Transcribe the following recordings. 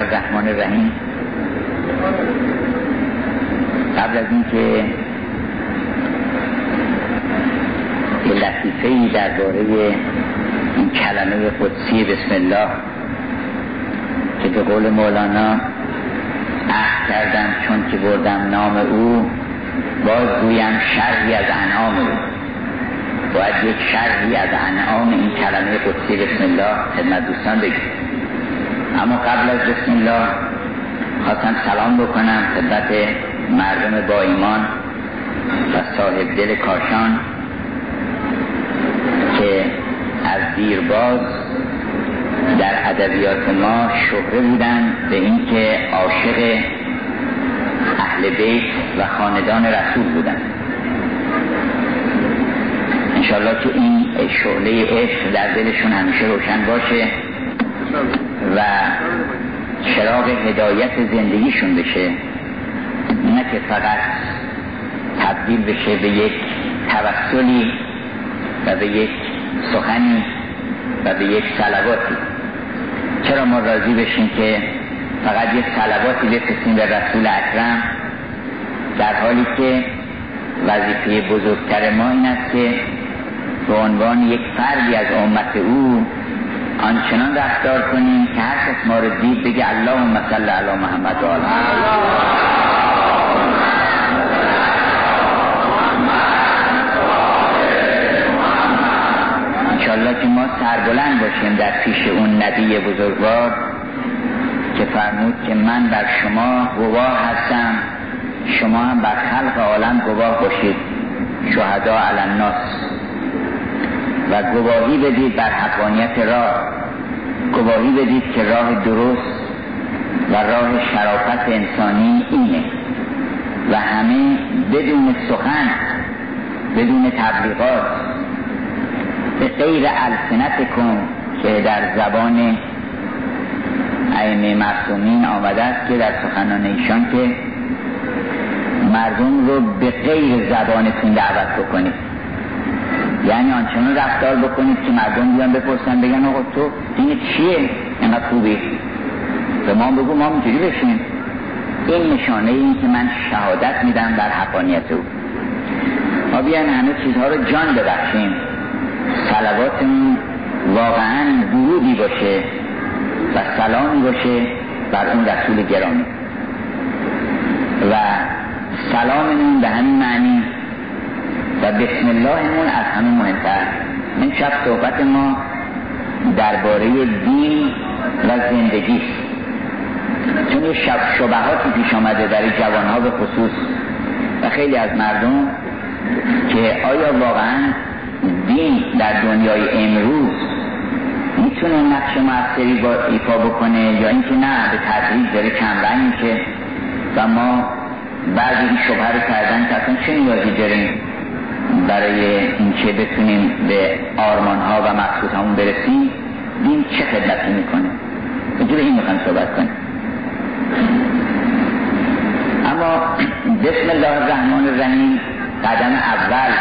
رحمان الرحیم قبل از اینکه یه لطیفه ای درباره این کلمه قدسی بسم الله که به قول مولانا عهد کردم چون که بردم نام او باز گویم شرحی از انعام او. باید یک شرحی از انعام این کلمه قدسی بسم الله خدمت دوستان بگیم. اما قبل از بسم الله خواستم سلام بکنم خدمت مردم با ایمان و صاحب دل کاشان که از دیرباز در ادبیات ما شهره بودن به اینکه عاشق اهل بیت و خاندان رسول بودن. انشالله که این شعله عشق در دلشون همیشه روشن باشه. و چراغ هدایت زندگیشون بشه. نه که فقط تبدیل بشه به یک توسلی و به یک سخنی و به یک سلواتی چرا ما راضی بشیم که فقط یک سلواتی بفرستیم به رسول اکرم؟ در حالی که وظیفه بزرگتر ما این است که به عنوان یک فردی از امت او آنچنان رفتار کنیم که هر کس ما رو دید بگه اللهم صل علی محمد و آل انشالله که ما سربلند باشیم در پیش اون نبی بزرگوار که فرمود که من بر شما گواه هستم شما هم بر خلق عالم گواه باشید شهدا علی الناس. و گواهی بدید بر حقانیت راه. گواهی بدید که راه درست و راه شرافت انسانی اینه و همه بدون سخن بدون تبلیغات به غیر السنت کن که در زبان ائمه معصومین آمده است که در سخنان ایشان که مردم رو به غیر زبانتون دعوت بکنید. یعنی آنچنان رفتار بکنید که مردم بیان بپرسن بگن آقا تو این چیه؟ اینقدر خوبی؟ به ما بگو ما می‌تونی بشیم. این نشانه این که من شهادت میدم بر حقانیت او. ما بیان همه چیزها رو جان ببخشیم. سلواتمون واقعا درودی باشه و سلامی باشه بر اون رسول گرامی. و سلاممون به همین معنی و بسم اللهمون از همه مهمتر. این شب صحبت ما درباره دین و زندگی. چون یه شب شبهاتی پیش آمده در جوانها به خصوص و خیلی از مردم که آیا واقعا دین در دنیای امروز می‌تونه نقش موثری با ایفا بکنه یا اینکه نه به تدریج داره کمرنگ میشه و ما بعضی این شبه رو کردن که اصلا چه نیازی داریم؟ برای اینکه بتونیم به آرمان ها و مقصود همون برسیم دین چه خدمتی می‌کنه؟ اینجا این می‌خوام صحبت کنیم. اما بسم الله الرحمن الرحیم قدم اول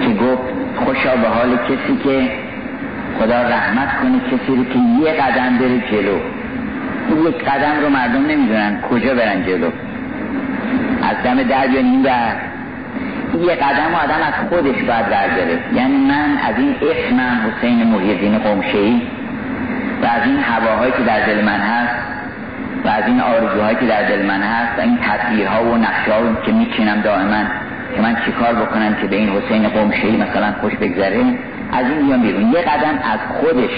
که گفت خوشا به حال کسی که خدا رحمت کنه کسی رو که یه قدم بره جلو. این یک قدم رو مردم نمی‌دونن کجا برن جلو. از دم در یا نیم در یه قدم آدم از خودش باید برداره یعنی من از این اسمم حسین محیدین قمشهی و از این هواهایی که در دل من هست و از این آرزوهایی که در دل من هست و این تصویرها و نقشه که میچینم دائما که من چیکار بکنم که به این حسین قمشهی مثلا خوش بگذره از این بیان بیرون. یه قدم از خودش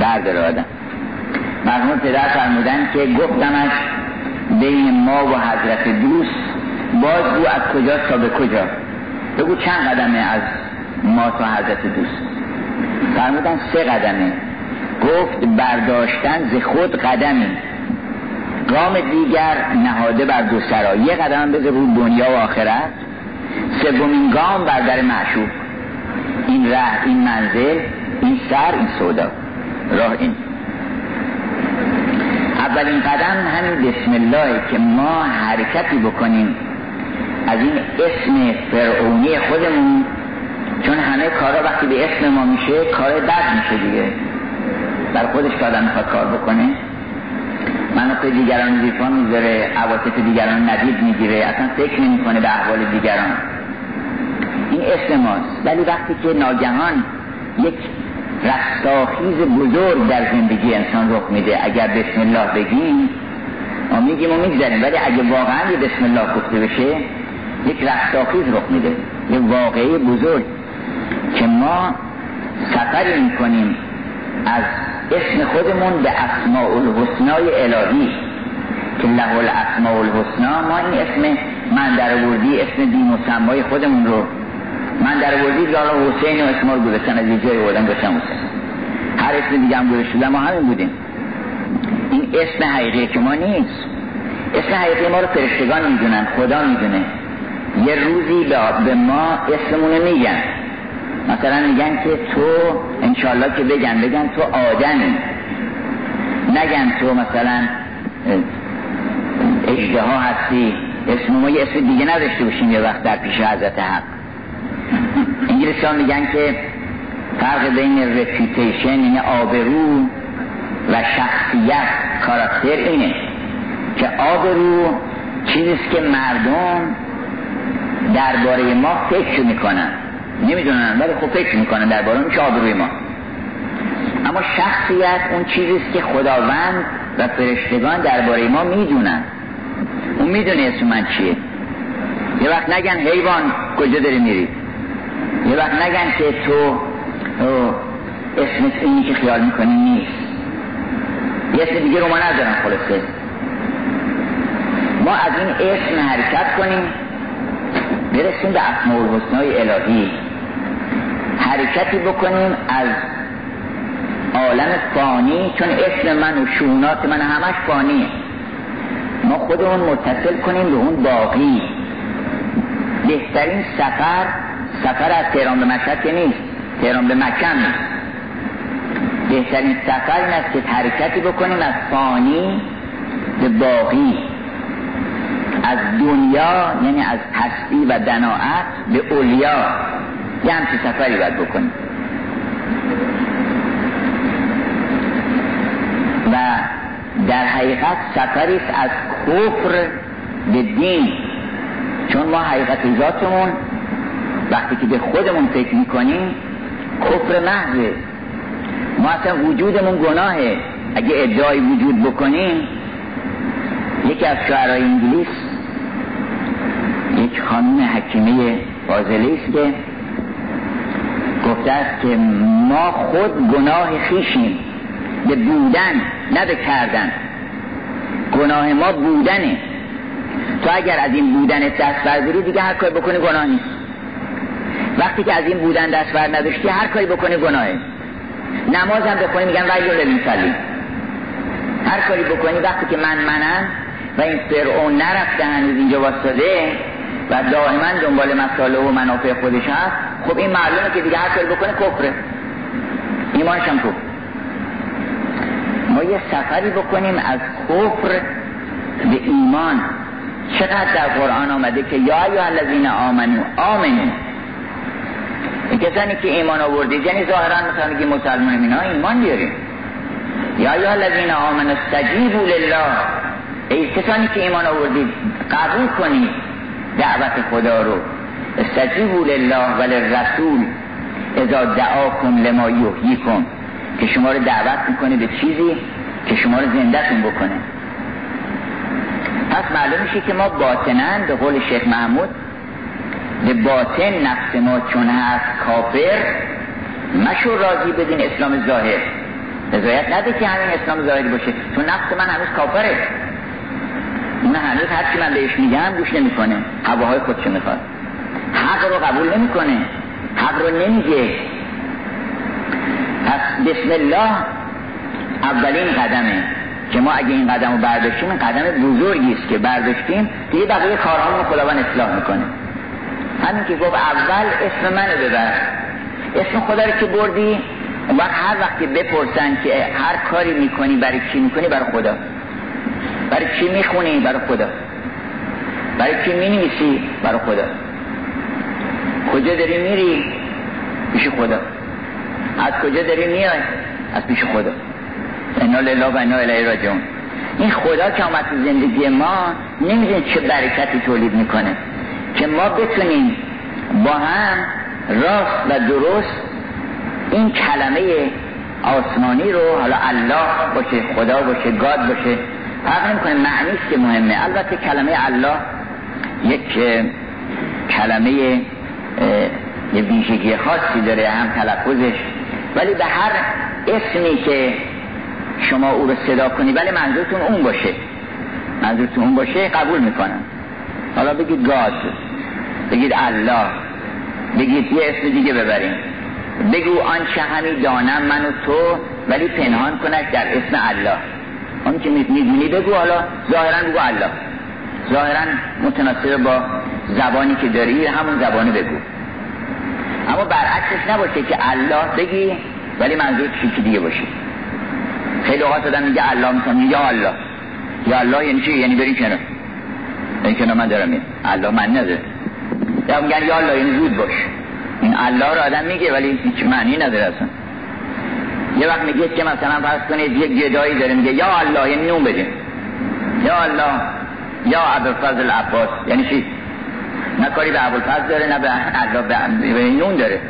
برداره آدم. مرحوم پدر فرمودن که گفتمش بین ما و حضرت دوست باز او از کجا تا به کجا. بگو چند قدمه از ما تا حضرت دوست. فرمودن سه قدمه. گفت برداشتن ز خود قدمی. گام دیگر نهاده بر دو سرا. یه قدم بذار رو دنیا و آخرت. سومین گام بر در معشوق. این ره این منزل این سر این سودا. راه این. اولین قدم همین بسم الله که ما حرکتی بکنیم. از این اسم فرعونی خودمون. چون همه کارا وقتی به اسم ما میشه کار بد میشه دیگه. بر خودش که آدم می‌خواد کار بکنه. منافع دیگران زیفا می‌ذاره عواطف دیگران ندید می‌گیره. اصلا فکر نمی‌کنه به احوال دیگران. این اسم ماست. ولی وقتی که ناگهان یک رستاخیز بزرگ در زندگی انسان رخ میده. اگر بسم الله بگیم ما میگیم و می‌گذاریم. ولی اگه واقعا بسم الله گفته بشه یک رستاخیز رخ میده یه واقعی بزرگ که ما سفری می‌کنیم از اسم خودمون به اسماء الحسنای الهی. که له الاسماء الحسنا ما این اسم من در اسم بی مسمای خودمون رو من در وردی لالا حسین و اسم رو گذاشتن از یه جای بودن گذاشتن حسین هر اسم دیگه هم گذاشتن ما همین بودیم. این اسم حقیقی که ما نیست. اسم حقیقی ما رو فرشتگان می‌دونن خدا می‌دونه. یه روزی به ما اسمونو میگن. مثلا میگن که تو انشالله که بگن بگن تو آدمی نگن تو مثلا اجده ها هستی. اسم ما یه اسم دیگه نداشته باشیم یه وقت در پیش حضرت حق. انگلیسی ها میگن که فرق بین رپیتیشن یعنی آبرو و شخصیت کاراکتر اینه که آبرو چیزیست که مردم درباره ما فکر می‌کنن. نمی‌دونن ولی خب فکر می‌کنن درباره اون چه ما. اما شخصیت اون چیزیست که خداوند و فرشتگان درباره ما می‌دونن. اون می‌دونه اسم من چیه. یه وقت نگن حیوان کجا داری میری؟ یه وقت نگن که تو اسم اینی که خیال می‌کنی نیست. یه اسم دیگه رو ما ندارن خلاصه. ما از این اسم حرکت کنیم برسیم به اسماء الحسنای الهی. حرکتی بکنیم از عالم فانی چون اسم من و شونات من همش فانیه ما خودمون متصل کنیم به اون باقی. بهترین سفر سفر از تهران به مشهد که نیست تهران به مکه نیست. بهترین سفر این که حرکتی بکنیم از فانی به باقی. از دنیا یعنی از هستی و دناعت به اولیا. یه همچه سفری باید بکنیم و در حقیقت سفری از کفر به دین. چون ما حقیقت ذاتمون وقتی که به خودمون فکر می‌کنیم کفر محضه. ما اصلا وجودمون گناهه. اگه ادعای وجود بکنیم یکی از شعرهای انگلیس یک خانم حکیمه فاضله است که گفته است که ما خود گناه خیشیم به بودن نه به کردن. گناه ما بودنه. تو اگر از این بودن دست برداری دیگه هر کاری بکنی گناه نیست. وقتی که از این بودن دست بر نداشتی هر کاری بکنی گناهه. نماز هم بکنی میگن ولی سلی هر کاری بکنی وقتی که من منم و این فرعون نرفته هنوز اینجا واسطه و دائما دنبال مساله و منافع خودش هست. خب این معلومه که دیگه هر کاری بکنه کفره. ایمانش هم کفر ما یه سفری بکنیم از کفر به ایمان. چقدر در قرآن آمده که یا ایها الذین آمنو آمنو. کسانی که ایمان آوردید یعنی ظاهرا مثلا میگه مسلمان اینا ایمان بیاریم. یا ایها الذین آمنو استجیبوا لله. ای کسانی که ایمان آوردید قبول کنید. دعوت خدا رو. استجیبوا لله و للرسول. اذا دعاکم لما یحییکم. که شما رو دعوت می‌کنه به چیزی که شما رو زندهتون بکنه. پس معلوم میشه که ما باطنن به قول شیخ محمود به باطن نفس ما چون هست کافر مشو راضی بدین اسلام ظاهر. رضایت نده که همین اسلام ظاهری باشه. چون نفس من هنوز کافره. اون هنوز هر من بهش میگم گوش نمی‌کنه. هواهای خودشو می‌خواد. حق رو قبول نمی‌کنه. حق رو نمیگه. پس بسم الله اولین قدمه که ما اگه این قدم رو برداشتیم این قدم بزرگی است که برداشتیم. دیگه بقیه کارهامون خداوند اصلاح می‌کنه. همین که گفت اول اسم منو ببر. اسم خدا رو که بردی اون وقت هر وقت که بپرسن که هر کاری می‌کنی برای کی می‌کنی؟ برای خدا. برای چی می‌خونی؟ برای خدا. برای چی می‌نویسی؟ برای خدا. کجا داری میری؟ پیش خدا. از کجا داری میای؟ از پیش خدا. انا لله و انا الیه راجعون. این خدا که آمد تو زندگی ما نمی‌دونی چه برکتی تولید می‌کنه. که ما بتونیم با هم راست و درست این کلمه آسمانی رو حالا الله باشه خدا باشه گاد باشه فرق نمی‌کنه معنیست که مهمه. البته کلمه الله یک کلمه یه ویژگی خاصی داره هم تلفظش. ولی به هر اسمی که شما او رو صدا کنی ولی منظورتون اون باشه. منظورتون اون باشه قبول می‌کنم. حالا بگید گاد بگید الله بگید یه اسم دیگه ببریم. بگو آنچه همی دانم من و تو ولی پنهان کنش در اسم الله. اون که می‌دونی بگو حالا ظاهرا بگو الله. ظاهرا متناسب با زبانی که داری همون زبانی بگو. اما برعکسش نباشه که الله بگی ولی منظور چیزی دیگه باشه خیلی اوقات آدم میگه الله می‌کنم یا الله. یا الله یعنی چی؟ یعنی بری کنار. این کنار من دارم الله من نداره یا میگن یا الله یعنی زود باش. این الله رو آدم میگه ولی هیچ معنی نداره اصلا. یه وقت میگه که مثلا فرض کنید یک گدایی داره میگه یا الله یعنی نون بدیم. یا الله یا عبدالفضل عباس یعنی چی؟ نه کاری به عبدالفضل داره نه به نون داره.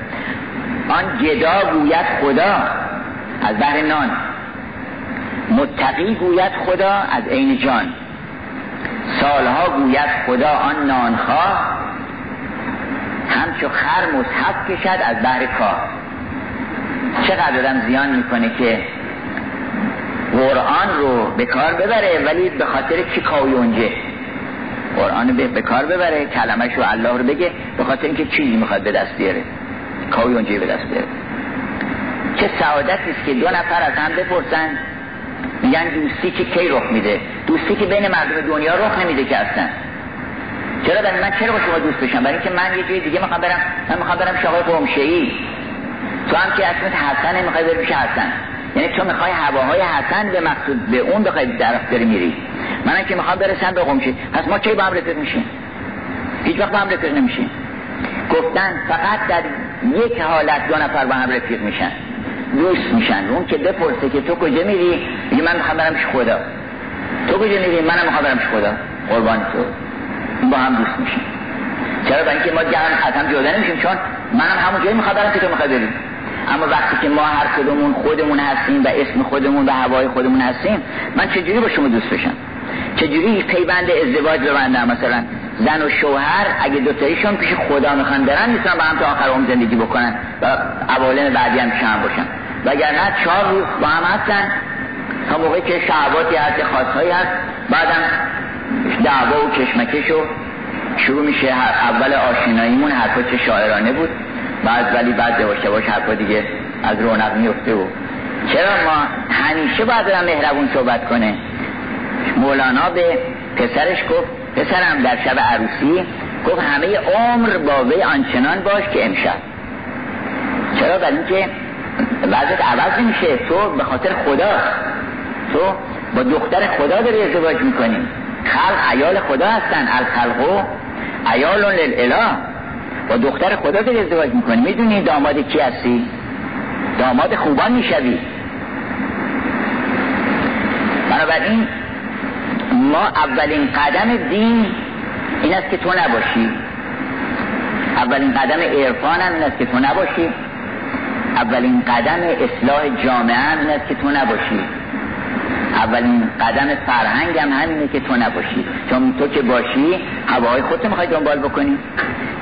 آن گدا گوید خدا از بحر نان. متقی گوید خدا از عین جان. سالها گوید خدا آن نانخواه. همچو خر مصحف کشد از بحر کاه. چقدر آدم زیان می‌کنه که قرآن رو به کار ببره ولی به خاطر چی کاویونجه قرآن رو به کار ببره کلمش رو الله رو بگه به خاطر اینکه چیزی می‌خواد به دست بیاره کاویونجه به دست بیاره. چه سعادتی است که دو نفر از هم بپرسن میگن دوستی که کی رخ میده؟ دوستی که بین مردم دنیا رخ نمیده که اصلا. چرا من چرا با شما دوست بشم؟ برای اینکه من یه جای دیگه می‌خوام برم من می‌خوام برم شاقای قمشه تو هم که اسمت حسن می‌خوای بری پیش حسن. یعنی تو می‌خوای هواهای حسن به مقصود به اون بخوای درخت داری میری منم که می‌خوام برسم به قمشه پس ما کی با هم رفیق میشیم؟ هیچ وقت با هم رفیق نمیشیم. گفتن فقط در یک حالت دو نفر با هم رفیق میشن. دوست میشن. اون که بپرسه که تو کجا میری؟ میگه من می‌خوام برم خدا. تو کجا میری؟ منم می‌خوام برم خدا. قربان تو. با هم دوست میشیم. چرا؟ برای اینکه ما جمع از هم جدا نمیشیم. چون منم همون جایی می‌خوام برم که تو می‌خوای بریم اما وقتی که ما هر کدومون خودمون هستیم و اسم خودمون و هوای خودمون هستیم من چجوری با شما دوست بشم؟ چجوری پیوند ازدواج ببندم؟ مثلا زن و شوهر اگه دوتاییشون پیش خدا می‌خوان برن می‌تونن با هم تا آخر عمر زندگی بکنن و اوالین بعدی هم پیش باشن. وگرنه چهار روز با هم هستن. تا موقعی که شعباتی هست خاصهایی هست بعدم دعوا و کشمکش و شروع میشه. اول آشناییمون حرفا چه شاعرانه بود. بعد ولی بعد یواش یواش حرفا دیگه از رونق میفته و چرا ما همیشه باید هم مهربون صحبت کنه؟ مولانا به پسرش گفت پسرم در شب عروسی گفت همه عمر با وی آنچنان باش که امشب. چرا؟ برای اینکه بعضت عوض نمیشه. تو به خاطر خدا تو با دختر خدا داری ازدواج می‌کنی. خلق ایال خدا هستن الخلقو ایال للاله. با دختر خدا داری ازدواج می‌کنی. می‌دونی داماد کی هستی؟ داماد خوبان می‌شوی. بنابراین ما اولین قدم دین این است که تو نباشی. اولین قدم عرفان هم این است که تو نباشی. اولین قدم اصلاح جامعه هم این است که تو نباشی. اولین قدم فرهنگ هم همینه که تو نباشی. چون تو که باشی هواهای خودت می‌خوای دنبال بکنی.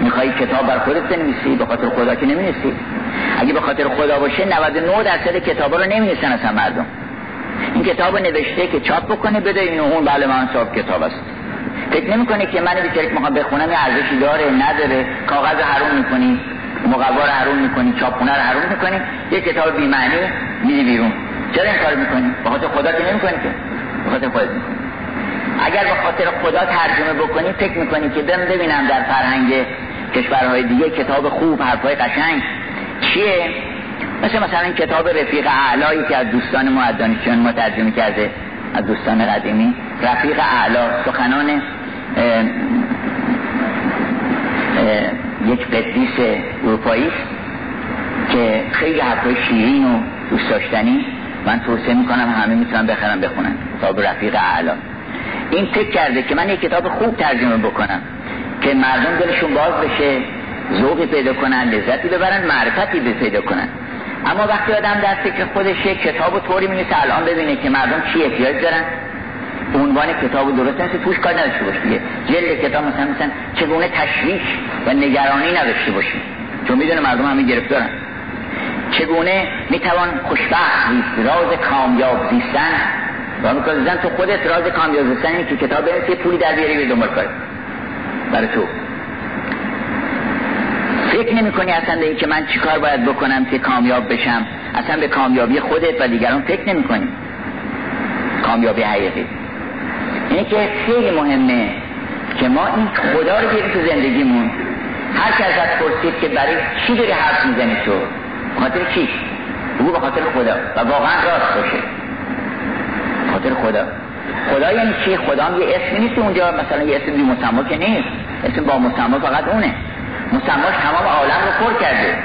می‌خوای کتاب بر خودت بنویسی به خاطر خدا که نمی‌نویسی. اگه به خاطر خدا باشه 99 درصد کتابا رو نمی‌نویسن اصلا مردم. این کتاب نوشته که چاپ بکنه بده اینو اون بله من صاحب کتاب است. فکر نمی‌کنه که من بیچاره می‌خوام بخونم یه ارزشی داره نداره. کاغذ حروم می‌کنی مقوا رو حروم می‌کنی چاپخونه رو حروم می‌کنی یه کتاب بی معنی میدی بیرون. چرا این کار می‌کنی؟ به خاطر خدا که نمی‌کنی که. به خاطر خودت اگر به خاطر خدا ترجمه بکنی فکر می‌کنی که بم ببینم در فرهنگ کشورهای دیگه کتاب خوب حرفای قشنگ چیه؟ مثل مثلا کتاب رفیق اعلایی که از دوستان ما از دانشجویان ما ترجمه کرده از دوستان قدیمی. رفیق اعلا سخنان یک قدیس اروپایی که خیلی حرفای شیرین و دوست داشتنی. من توصیه می‌کنم همه می‌تونن بخرن بخونن. کتاب رفیق اعلا. این فکر کرده که من یک کتاب خوب ترجمه بکنم که مردم دلشون باز بشه ذوقی پیدا کنن لذتی ببرن معرفتی پیدا کنن. اما وقتی آدم در فکر خودش کتاب و طوری میمیسه الان ببینه که مردم چی احتیاج دارن. عنوان کتاب درست هست توش کار نداشته باشه دیگه. جلد کتاب مثلا مثلا چگونه تشویش و نگرانی نداشته باشیم چون می‌دونه مردم همه گرفتارن. چگونه می‌توان خوشبخت زیست راز کامیاب زیستن. و می‌کنه زن تو خودت راز کامیاب زیستن که کتاب بنویسی پولی در بیاری به دنبال کاری برای تو. فکر نمی کنی اصلا به که من چیکار باید بکنم که کامیاب بشم؟ اصلا به کامیابی خودت و دیگران فکر نمی کنی کامیابی حقیقی. اینه که خیلی مهمه که ما این خدا رو بیاریم تو زندگیمون. هر که ازت پرسید که برای چی داری حرف می‌زنی تو؟ خاطر چی بگو به خاطر خدا و واقعا راست باشه خاطر خدا خدا یعنی چی خدا هم یه اسمی نیست اونجا مثلا یه اسم بی مسما که نیست اسم با مسما فقط اونه مسماش تمام عالم رو پر کرده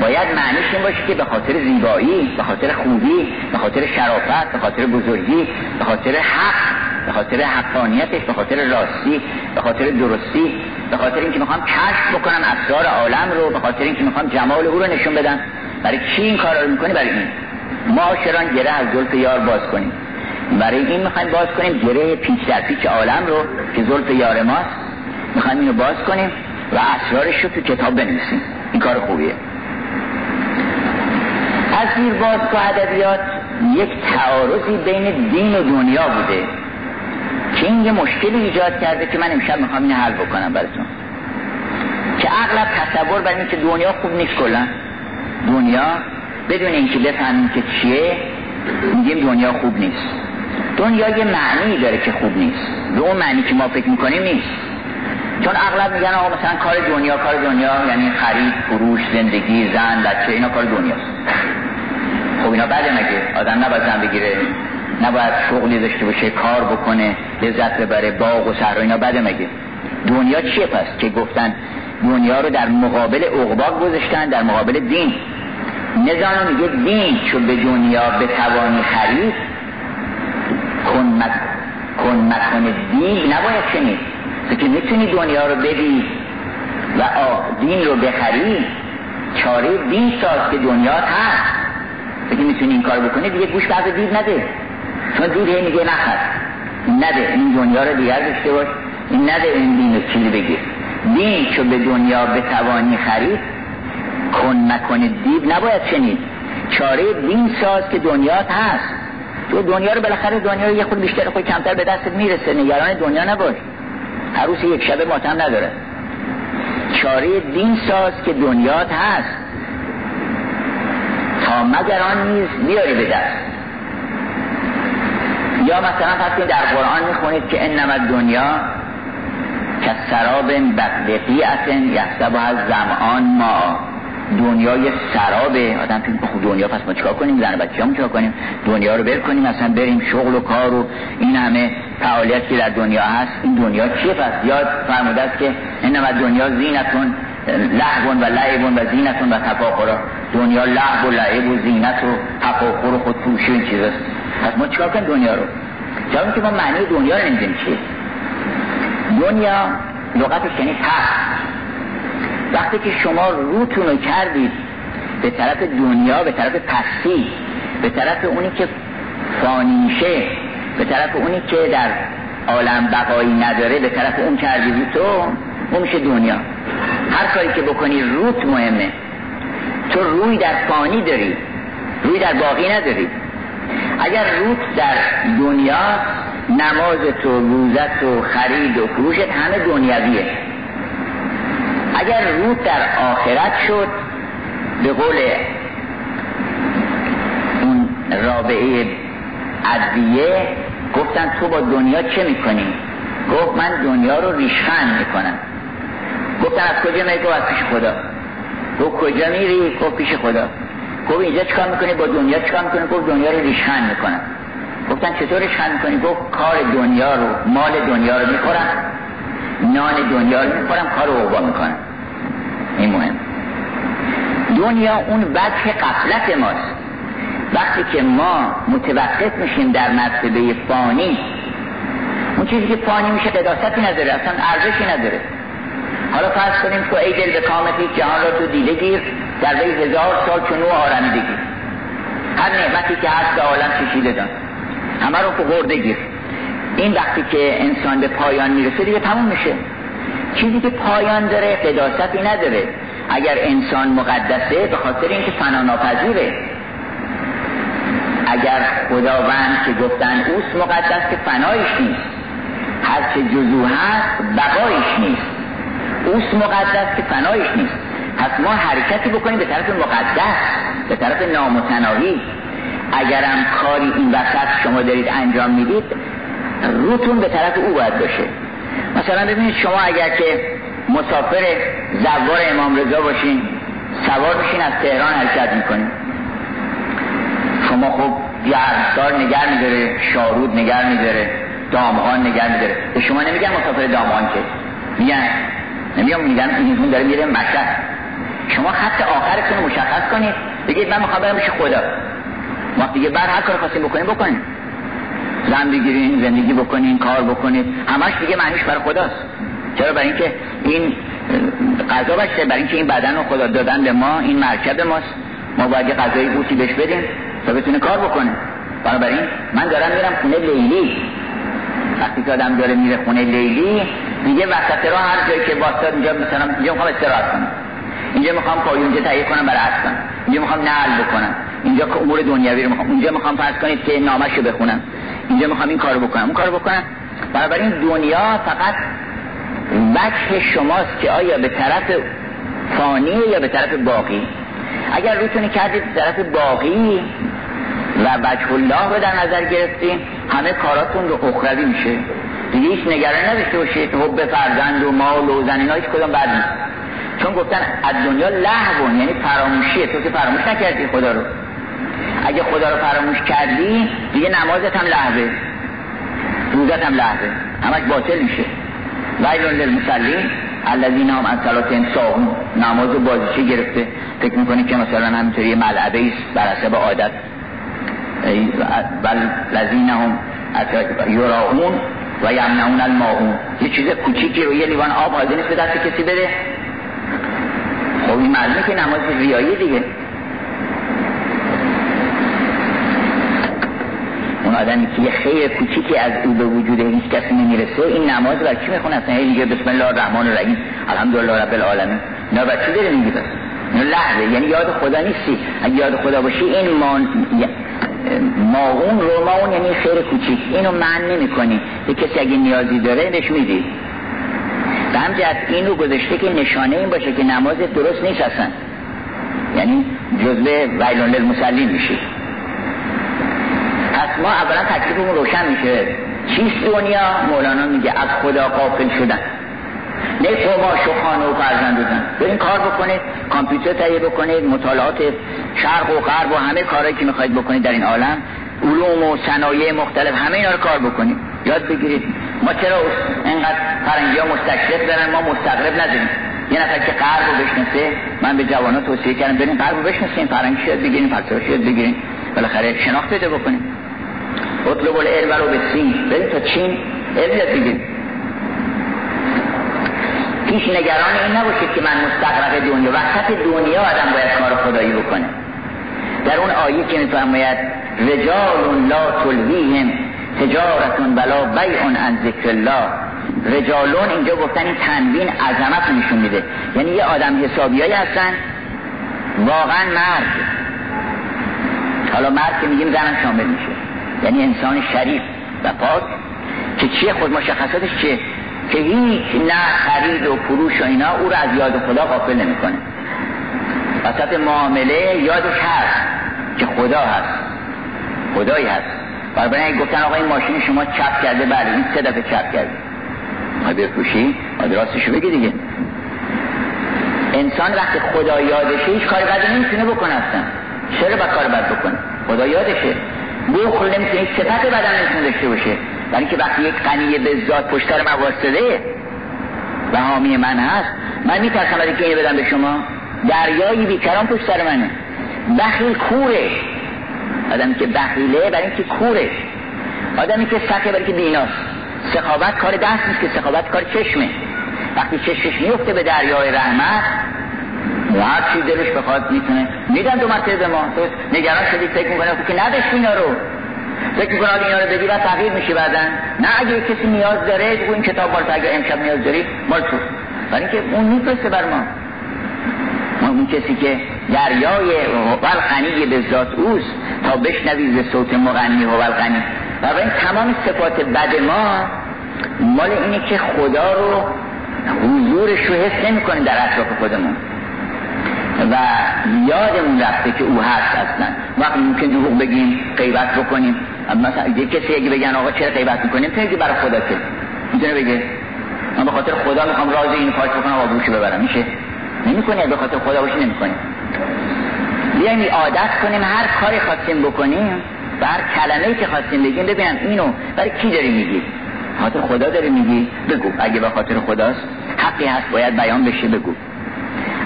باید معنیش این باشه که به خاطر زیبایی به خاطر خوبی به خاطر شرافت به خاطر بزرگی به خاطر حق به خاطر حقانیتش به خاطر راستی به خاطر درستی به خاطر اینکه می‌خوام کشف بکنم اسرار عالم رو به خاطر اینکه می‌خوام جمال او رو نشون بدم برای چی این کار رو می‌کنی؟ برای این. ما شران گره از زلف یار باز کنیم. برای این می‌خوایم باز کنیم گره پیچ در پیچ عالم رو که زلف یار ماست. می‌خوایم اینو باز کنیم و اسرارش رو تو کتاب بنویسیم. این کار خوبیه. از زیر باز تو ادبیات یک تعارضی بین دین و دنیا بوده. که این یه مشکلی ایجاد کرده که من امشب می‌خوام این حل بکنم براتون. که اغلب تصور بر این که دنیا خوب نیست کلا. دنیا بدون اینکه بفهمیم که چیه میگیم دنیا خوب نیست. دنیا یه معنی داره که خوب نیست. به اون معنی که ما فکر می‌کنیم نیست. چون اغلب میگن آقا مثلا کار دنیا کار دنیا یعنی خرید فروش زندگی زن بچه اینا کار دنیاست. خب اینا بده مگه؟ آدم نباید زن بگیره. نباید شغلی داشته باشه کار بکنه لذت ببره باغ و صحرا اینا بده مگه؟ دنیا چیه پس که گفتن دنیا رو در مقابل عقبا گذاشتن در مقابل دین. نظام میگه دین چون به دنیا به توانی خرید کن, مک... کن مکن دین نباید چنین که می‌تونی دنیا رو بدی و دین رو بخری چاره دین ساز که دنیا هست. که می‌تونی این کار بکنی دیگه گوش بعد دید نده. چون دید هی میگه نخر. نده این دنیا رو دیگر داشته باش. نده این دین رو چیزی بگیر. دین چو به دنیا به توانی خرید کن نکن دیو نباید چنید چاره دین ساز که دنیات هست. تو دنیا رو بالاخره دنیا رو یه خود بیشتر خود کمتر به دستت می‌رسه نگران دنیا نباش. عروس یک شبه ماتم نداره. چاره دین ساز که دنیات هست. تا مگر آن نیز بیاری به دست. یا مثلا پس در قرآن می‌خونید که انما دنیا که سراب بقیعت یحسب از زمان ما. دنیای سرابه آدم فکر خب دنیا پس ما چیکار کنیم؟ زن بچه هم چیکار کنیم؟ دنیا رو بر کنیم مثلا بریم شغل و کار و این همه فعالیت که در دنیا هست. این دنیا چیه؟ پس یاد فرموده است که انما دنیا زینتون لحبون و لعبون و زینتون و تفاخرا دنیا لحب و لعب و زینت و تفاخر و خود پوشی این چیز است پس ما چیکار کنیم دنیا رو؟ جایی که ما معنی دنیا رو نمی‌دونیم چیه. دنیا لغتش یعنی تخت وقتی که شما روتون رو کردید به طرف دنیا به طرف پسی به طرف اونی که فانیشه به طرف اونی که در عالم بقایی نداره به طرف اون کردی تو اون میشه دنیا. هر کاری که بکنی روت مهمه. تو روی در فانی داری روی در باقی نداری. اگر روت در دنیا نماز تو روزت و خرید و فروشت همه دنیاویه اگر روت در آخرت شد به قول اون رابعه عدیه گفتن تو با دنیا چه می‌کنی؟ گفت من دنیا رو ریشخند می‌کنم گفتن از کجا میری؟ گفت از پیش خدا گفت کجا میری؟ گفت پیش خدا گفت اینجا چکار می‌کنی با دنیا چکار می‌کنی؟ گفت دنیا رو ریشخند می‌کنم گفتن چطور ریشخند می‌کنی؟ گفت کار دنیا رو مال دنیا رو می‌خورم نان دنیا رو می‌خورم کار رو می‌کنم. این مهم. دنیا اون وجه قفلت ماست. وقتی که ما متوقف میشیم در مرتبه فانی اون چیزی که فانی میشه قداستی نداره اصلا ارزشی نداره. حالا فرض کنیم تو ای دل به کامتی جهان را تو دیده گیر در وی هزار سال چونو آرمیدگی هر نعمتی که هست به عالم چشیده دان. همه رو خورده گیر این وقتی که انسان به پایان می‌رسه دیگه تموم میشه. چیزی که پایان داره قداستی نداره. اگر انسان مقدسه به خاطر اینکه فنا ناپذیره اگر خداوند که گفتن اوست مقدس که فنایش نیست. هرچه جزو هست بقایش نیست. اوست مقدس که فنایش نیست. پس ما حرکتی بکنیم به طرف مقدس به طرف نامتناهی. اگرم کاری این وسط شما دارید انجام می‌دید روتون به طرف او باید باشه. مثلا ببینید شما اگر که مسافر زوار امام رضا باشین سوار میشین از تهران حرکت می‌کنین. شما خب گرمسار نگر میداره شارود نگر میداره دامغان نگر میداره. به شما نمیگن مسافر دامغان که. میگن نمیگم میگن این داره میره مشهد شما خط آخرتون مشخص کنید بگید من می‌خوام برم خدا. ما دیگه بعد هر کار خواستیم بکنیم بکنیم. زن بگیرین زندگی بکنین کار بکنید همش دیگه معنیش برای خداست. چرا؟ برای اینکه این غذا باشه برای اینکه این بدن رو خدا دادن به ما این مرکب ماست. ما باید غذای بوتی بهش بدیم تا بتونه کار بکنه. بنابراین من دارم میرم خونه لیلی. وقتی که آدم داره میره خونه لیلی دیگه وسط راه هر جایی که واسطه اینجا مثلا اینجا می‌خوام استراحت کنم. اینجا می‌خوام پایونجه تهیه کنم برای اصلا اینجا می‌خوام نقل بکنم. اینجا امور دنیوی رو می‌خوام اینجا می‌خوام فرض کنید که نامش رو بخونم. اینجا می‌خوام این کارو بکنم. اون کارو بکنم. بنابراین دنیا فقط وجه شماست که آیا به طرف فانی یا به طرف باقی. اگر روتونی کردید طرف باقی و وجه الله رو در نظر گرفتیم همه کاراتون رو اخروی میشه. دیگه هیچ نگران نداشته باشید. حب فرزند و مال و زن اینا هیچ کدام بد نیست. چون گفتن از دنیا لحون یعنی فراموشیه تو که فراموش نکردی خدا رو. اگه خدا رو فراموش کردی دیگه نمازت هم لحظه روزت هم لحظه همش باطل میشه. ویلون للمسلین الذین هم از صلاتهم ساهون نماز بازیچه گرفته. فکر می‌کنی که مثلا همینطوری ملعبه است بر حسب عادت. بل لذین هم یراؤون و یمنعون الماهون یه چیز کوچیکی رو یه لیوان آب حاضر نیست به دست کسی بده. خب این معلومه که نماز ریایی دیگه. اون آدمی که یه خیر کوچیکی از او به وجود هیچ کسی نمی‌رسه این نماز بر چی می‌خونه؟ اصلا اینجا بسم الله الرحمن الرحیم الحمدلله رب العالمین. نه بر چی داره میگی بس لحظه یعنی یاد خدا نیستی. اگه یاد خدا باشی این مان ماغون روماون یعنی خیر کوچیک. اینو من نمی کنی به کسی اگه نیازی داره نش میدی. به همجهت این رو گذاشته که نشانه این باشه که نماز درست نیست اصلا. یعنی جزء ویلون المسلین میشی پس ما اولا تکلیفمون روشن میشه. چیست دنیا؟ مولانا میگه از خدا قافل شدن. نه قماش و خانه و فرزند بزن برین کار بکنید کامپیوتر تهیه بکنید مطالعات شرق و غرب و همه کارهایی که می‌خواید بکنید در این عالم علوم و صنایع مختلف همه اینا رو کار بکنید. یاد بگیرید. ما چرا اینقدر فرنگی ها مستشرق دارن؟ ما مستقرب نداریم. یه نفر که غرب رو بشنسه من به جوانا توصیه کردم بریم غرب رو بشناسیم فرنگی شاید بگیریم فلسفه شاید بگیریم. بالاخره شناخت پیدا بکنیم. اطلب العلم رو به سین. بریم تا چین. علم یاد بگیریم. هیچ نگران این نباشید که من مستقرق دنیا وسط دنیا آدم باید کار خدایی بکنه. در اون آیه که میفرماید رجال لا تلویهم تجارتون بلا بیع عن ذکر الله. رجالون اینجا گفتن این تنوین عظمت نشون میده. یعنی یه آدم حسابیایی هستن. واقعا مرد. حالا مرد که میگیم زنم شامل میشه. یعنی انسان شریف و پاک. که چیه؟ خود مشخصاتش چیه؟ که هیچ نه خرید و فروش و اینا او را از یاد خدا غافل نمی‌کنه. وسط معامله یادش هست که خدا هست. خدایی هست. برای گفتن آقا این ماشین شما چپ کرده بله این سه دفعه چپ کرده. ما بفروشی باید راستشو بگی دیگه. انسان وقتی خدا یادشه هیچ کار بدی نمی‌تونه بکنه اصلا. چرا با کار بد بکنه؟ خدا یادشه. بخل نمی‌تونه هیچ صفت بدن نمی‌تونه داشته باشه. برای اینکه وقتی یک قنیه به ذات پشتر من واسطه و حامی من هست من میترسم از اینکه بدم به شما. دریایی بیکران پشت سر منه. بخیل کوره. آدمی که بخیله برای اینکه کوره. آدمی که سخه برای که بیناست. سخاوت کار دست نیست که سخاوت کار چشمه. وقتی چشمش میفته به دریای رحمت هر چی دلش بخواد می‌تونه. میدن دو مرتبه به ما. تو نگران شدی فکر می‌کنه که نداشت اینا رو. فکر می‌کنه آگه اینا رو بدی و تغییر میشه بعدا. نه اگه کسی نیاز داره بگو این کتاب مال اگه امشب نیاز داری مال تو. برای اینکه اون میفرسته بر ما اون کسی که دریای غنی به ذات اوست تا بشنوی ز صوت مغنی و غنی و این تمام صفات بد ما مال اینه که خدا رو حضورش رو حس نمی کنیم در اطراف خودمون. و یادمون رفته که او هست اصلا. وقتی ممکن دروغ بگیم غیبت بکنیم. مثلا یه کسی اگه بگن آقا چرا غیبت می‌کنیم؟ تو برای خدا که می‌تونه بگه؟ من به خاطر خدا می‌خوام راز این پاک بکنم آبروشو ببرم. میشه؟ نمی‌کنی به خاطر خدا باشی نمی‌کنی بیایم عادت کنیم هر کاری خواستیم بکنیم و هر کلمه‌ای که خواستیم بگیم ببینم اینو برای کی داری میگی؟ خاطر خدا داری میگی؟ بگو. اگه به خاطر خداست حقی هست باید بیان بشه بگو.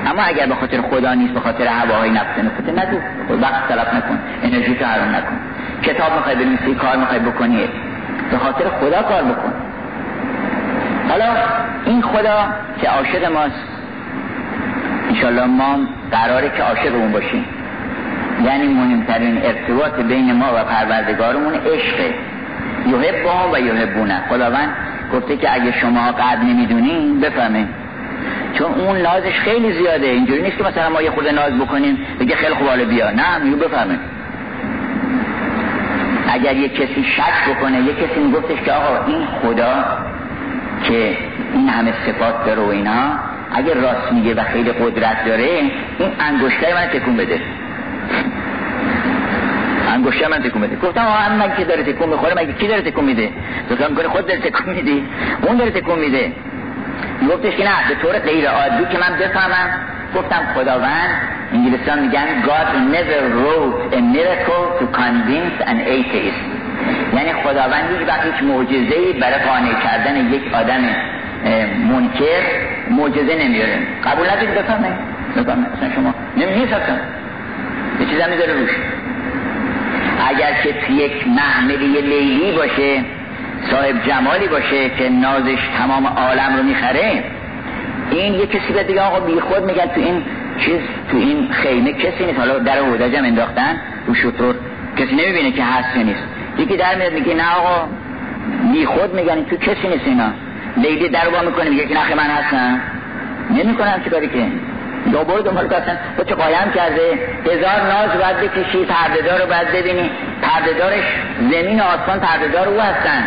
اما اگر به خاطر خدا نیست به خاطر هواهای نفس نفس نگو. وقت طلب نکن. انرژی تو حرام نکن. کتاب می‌خوای بنویسی کار می‌خوای بکنی به خاطر خدا کار بکن. حالا این خدا که عاشق ماست انشالله ما قراره که عاشق اون باشیم. یعنی مهمترین ارتباط بین ما و پروردگارمون عشقه یحب با و یحبونه. خداوند گفته که اگه شما قدر نمی‌دونین بفهمین چون اون نازش خیلی زیاده. اینجوری نیست که مثلا ما یه خود ناز بکنیم بگه خیلی خوب بیا. نه میگو بفهمه. اگر یه کسی شک بکنه یه کسی میگفتش که آقا این خدا که این همه صفات داره و اینا اگر راست میگه و خیلی قدرت داره این انگشته من تکون بده. انگشته من تکون بده. گفتم آقا من که داره تکون می‌خوره مگه کی داره تکون میده؟ تو کنه خود داره تکون میدی اون داره تکون میده. گفتش که نه به طور غیر عادی که من بفهمم. گفتم خداوند انگلیسان میگن God never wrote a miracle to convince an atheist. یعنی خداوند هیچ وقت هیچ معجزه‌ای برای قانع کردن یک آدم منکر معجزه نمیاره. قبول ندید بفهمه بفهمه اصلا شما نمی‌دید اصلا. یه چیز هم می‌ذاره روش. اگر که یک محملی لیلی باشه صاحب جمالی باشه که نازش تمام عالم رو می‌خره این یه کسی به دیگه آقا بی خود میگن تو این چیز تو این خیمه کسی نیست. حالا در هودج هم انداختن رو شطور کسی نمی‌بینه که هست نیست. یکی در میاد میگه نه آقا بی خود میگن تو کسی نیست اینا. لیلی در با می‌کنه میگه که من هستم نمی‌کنم چی کاری که برو دنبال کردن تو چه قایم کرده؟ هزار ناز باید بکشی پردهدار رو باید ببینی. پردهدارش زمین و آسمان پردهدار او هستن.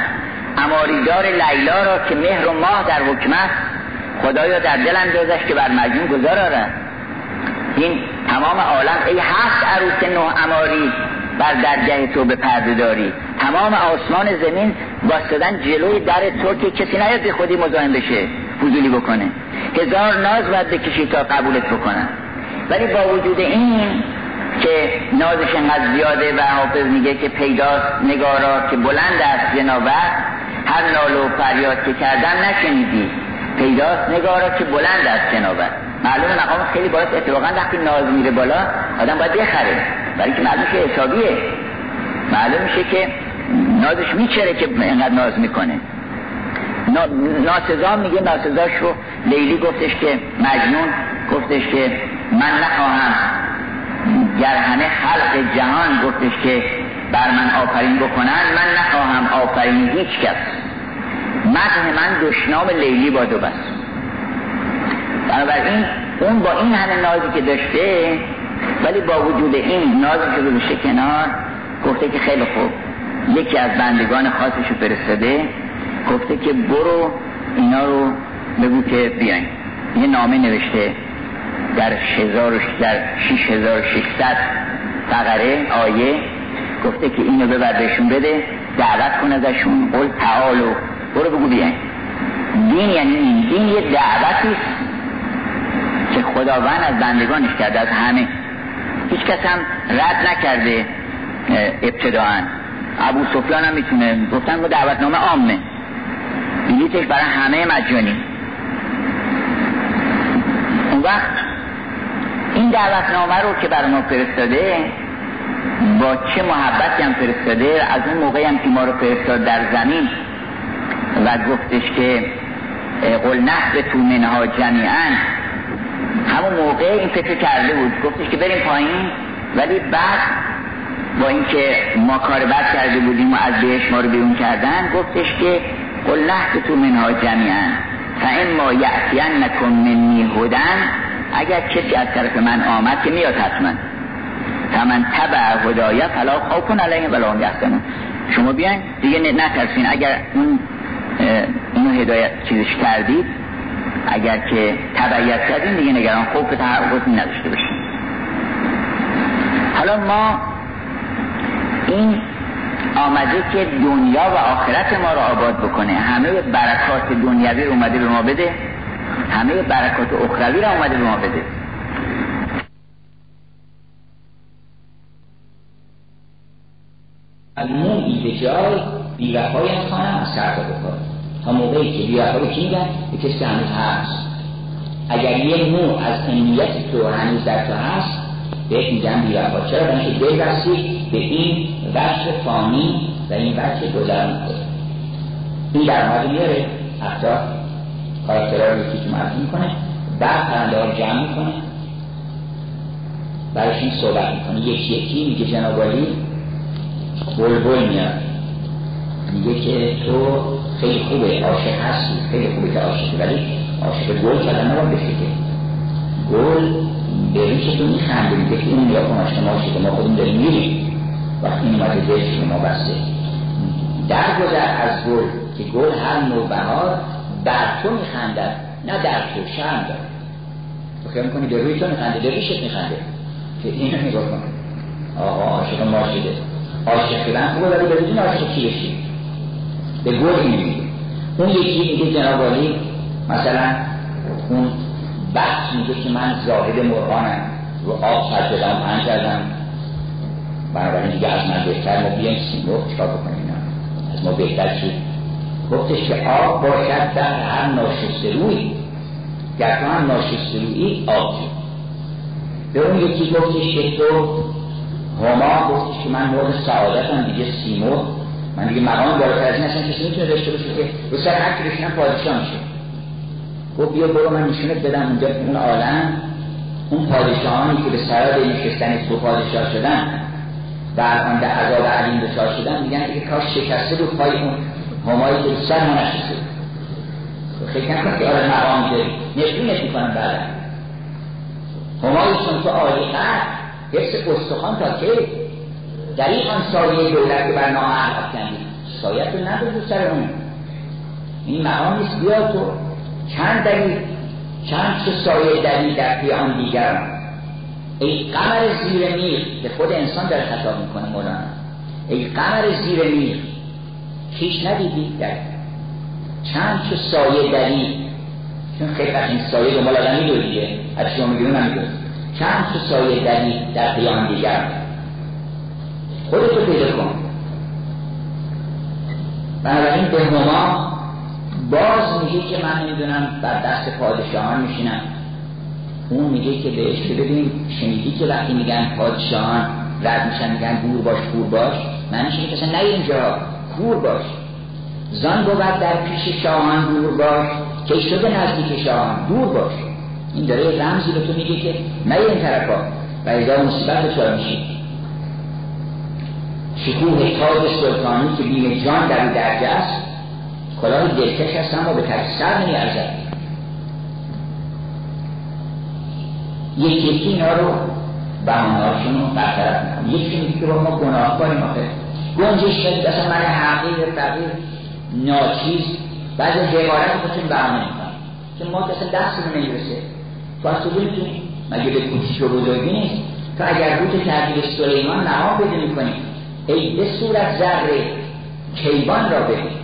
اماریدار لیلا را که مهر و ماه در حکمت خدایا در دل اندازش که بر مجنون گذار آره. این تمام عالم ای هست عروس نه اماری بر درگه تو به پرده داری تمام آسمان زمین باستدن جلوی در تو که کسی نیاد خودی مزاحم بشه فضولی بکنه. هزار ناز باید بکشی تا قبولت بکنن. ولی با وجود این که نازش انقدر زیاده و حافظ میگه که پیداست نگارا که بلند است جنابت هر نال و فریاد که کردم نشنیدی. پیداست نگارا که بلند است جنابت معلوم مقام خیلی باید اتفاقا وقتی ناز میره بالا آدم باید بخره. برای که معلوم که حسابیه. معلوم میشه که نازش میچره که اینقدر ناز می‌کنه. ناسزا میگه ناسزاش رو لیلی گفتش که مجنون گفتش که من نخواهم. گر همه خلق جهان گفتش که بر من آفرین بکنن من نخواهم آفرین هیچ کس. مدح من دشنام لیلی با دو بس. بنابراین اون با این همه نازی که داشته ولی با وجود این نازی که بشه کنار گفته که خیلی خوب. یکی از بندگان خاصش رو فرستاده گفته که برو اینا رو بگو که بیاین. یه نامه نوشته در 6600 فقره آیه گفته که اینو ببر بهشون بده دعوت کن ازشون قول تعالو. برو بگو بیاین. دین یعنی این. دین یه دعوتی که خداوند از بندگانش کرده از همه. هیچ کس هم رد نکرده ابتداعا. ابو سفیان هم می‌تونه. گفتن با دعوتنامه عامه. بلیتش برای همه مجانی. اون وقت این دعوتنامه رو که برای ما فرستاده با چه محبتی هم فرستاده از اون موقعی هم که ما رو فرستاد در زمین و گفتش که قل نحب تو منها جمیعا. همون موقع این فکر کرده بود. گفتش که بریم پایین ولی بعد با اینکه ما کار بد کرده بودیم و از بهش ما رو بیرون کردن گفتش که قل نحب تو منها ما یعتین نکن منی هدن اگر کسی از طرف من آمد که میاد حتما. فمن تبع هدایت فلا خوف علیهم ولا هم یحزنون. شما بیاین دیگه نترسین. اگر اون اینو هدایت چیزش کردید اگر که تبعیت کردین دیگه نگران خوف تحققی نداشته باشین. حالا ما این آمده که دنیا و آخرت ما رو آباد بکنه. همه برکات دنیوی رو اومده به ما بده. همه برکات اخروی رو اومده به ما بده. المون ایده جای بیوفایی هم خانم از سر بکنه تا موقعی که بیوفایی کی میگن؟ به کسی هنوز هست. اگر یه نوع از امنیت تو هنوز در تو هست بهت میگن بیوفا چرا؟ بنشه برسی به این وجه فانی و این وجه گذران این در مورد میاره. حتی کارکترها رو یکی معرفی می‌کنه. بعد پرنده ها جمع می‌کنه. برایشون صحبت می‌کنه. یکی یکی میگه جناب علی بلبل میاد. میگه که تو خیلی خوبه عاشق هستی. خیلی خوبه که عاشقی. ولی عاشق گل کردن نباید بشه که گل به ریش تو میخنده میگه که این کن عاشق ما ما خودم داریم میریم. وقتی این اومده دلش ما بسته. گذر از گل که گل هر نوع بهار بر تو میخندد نه در تو شرم داره تو خیال می‌کنی به روی تو میخنده به ریشت میخنده. که اینو نگاه کن. آقا عاشق ما شده. عاشق شدن خوبه ولی بدون عاشق کی بشی به گل این اون یکی میگه جناب مثلا اون بحث میگه که من زاهد مرغانم. رو آب سر دادم پنج کردم. بنابراین دیگه از من بهتر ما بیایم سیمرغ چکار بکنیم اینا؟ از ما بهتر چی؟ گفتش که آب باشد در هر ناشسته روی. در تو هم ناشسته روی آب به اون یکی گفتش که تو هما گفتش که من مرغ سعادتم دیگه سیمرغ من دیگه مقام بالاتر از این اصلا کسی می‌تونه داشته باشه که رو سر هر بشینم پادشاه میشه. گفت بیا برو من نشونت بدم اونجا اون عالم اون پادشاهانی که به سراد نشستن تو پادشاه شدن و الان در عذاب علیم دچار شدن میگن که کاش شکسته رو پای اون همایی که سر ما نشسته فکر نکنم که آره مقام داری. نشونش می‌کنم بعدا. همایشون تو عالی قد حفظ استخوان تا که در این سایه دولت که بر نامه افکندی سایت رو نداری سر اون. این مقام نیست. بیا تو. چند دلیل چند چه سایه دلیل در پیان دیگران ای قمر زیر میر به خود انسان در خطاب می‌کنه مولانا. ای قمر زیر میر هیچ ندیدی؟ در چند چه سایه دلیل؟ چون خیلی این سایه دنبال آدم میدو دیگه. از شما میگیرون هم چند چه سایه دلیل در پیان دیگر؟ خودتو پیدا کن. بنابراین به هما باز میگه که من نمی‌دونم بر دست پادشاهان میشینم. اون میگه که بهش که ببین شنیدی که وقتی میگن پادشاهان رد میشن میگن گور باش گور باش. معنیش اینه که نه اینجا کور باش. زن بود در پیش شاهان دور باش که شده نزدیک شاهان دور باش. این داره رمزی به تو میگه که نه این طرفا. و ایزا مصیبت دچار میشی؟ شکوه تاج سلطانی که بیم جان در درجه است کلاه دلکش هست اما به طرف سر نمیارزد یکی یکی اینا رو بهانهاشون رو برطرف می‌کنم یکی میگه که ما گناه کنیم آخه. گنجش شد اصلا من حقیر تغییر ناچیز بعد حقارت خودشون بهانه می‌کنم که ما اصلا دستمون نمی‌رسه. تو از تو می‌تونی مگه به کوچیک و بزرگی نیست؟ تو اگر روت تغییر سلیمان نها بده می‌کنی. ای به صورت ذره کیوان را ببین.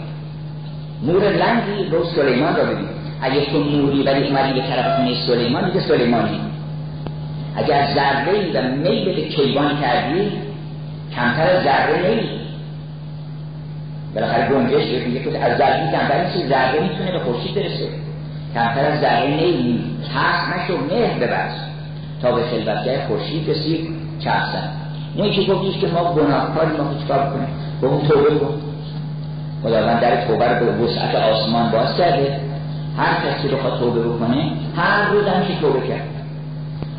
نور لنگی رو سلیمان را ببین اگه تو موری ولی اومدی به طرف خونه سلیمان دیگه سلیمانی اگر ذره و میل به کیوان کردی کمتر از ذره نیست بالاخره گنجش میگه که از ذره کمتر نیست ذره می‌تونه به خورشید برسه کمتر از ذره نیست ترس نشو مهر ببرس تا به خلوتگاه خورشید رسید چرسن این که گفتیش که ما گناهکاری ما چیکار کنیم گفت توبه کن خداوند در توبه رو به وسعت آسمان باز کرده. هر کسی رو بخواد توبه بکنه هر روز هم که توبه کرد.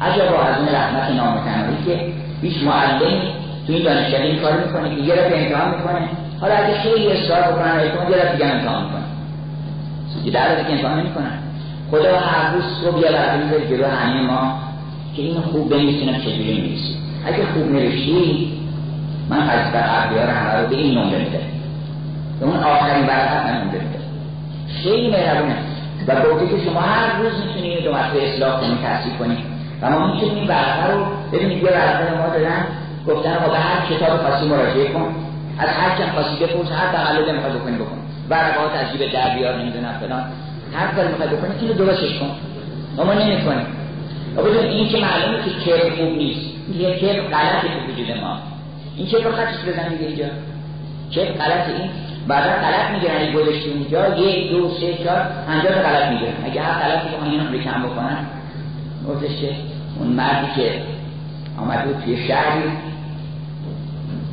عجبا از اون رحمت نامتناهی که هیچ معلمی تو این دانشگاه این کار می‌کنه که یه رفت امتحان می‌کنه. حالا اگه خیلی اصرار بکنن یه رفت دیگه امتحان می‌کنه. یه در که امتحان نمی‌کنن خدا هر روز صبح یه لحظه می‌ذاره جلو همه ما که این خوب بنویسینم چجوری می‌نویسی اگه خوب نوشتی من از در عقلیار همه رو به این نمره میده به اون آخرین نمره میده خیلی مهربونه و گفته که شما هر روز می‌تونید دو مرتبه اصلاح کنید تحصیل کنید و ما می‌تونیم ورقه رو ببینید یه ورقه ما دادن گفتن آقا هر کتاب خاصی مراجعه کن. از هر چند خاصی بپرس هر تقلد می‌خواد بکنی بکن. ورقات عجیب در بیار نمی‌دونم فلان. هر کاری می‌خواد بکنی اینو درستش کن. اما نمی‌کنیم. و بدون این که معلومه که کرم خوب نیست یه کرم غلطی تو وجود ما. این چه رو خطش بزنیم اینجا؟ چه غلط این بعدا غلط می‌گیرن اگه گذاشتیم اینجا یک دو سه چهار پنجاه تا غلط می‌گیرن اگه هر غلطی که اینو رو کم بکنن که اون مردی که آمد بود توی شهری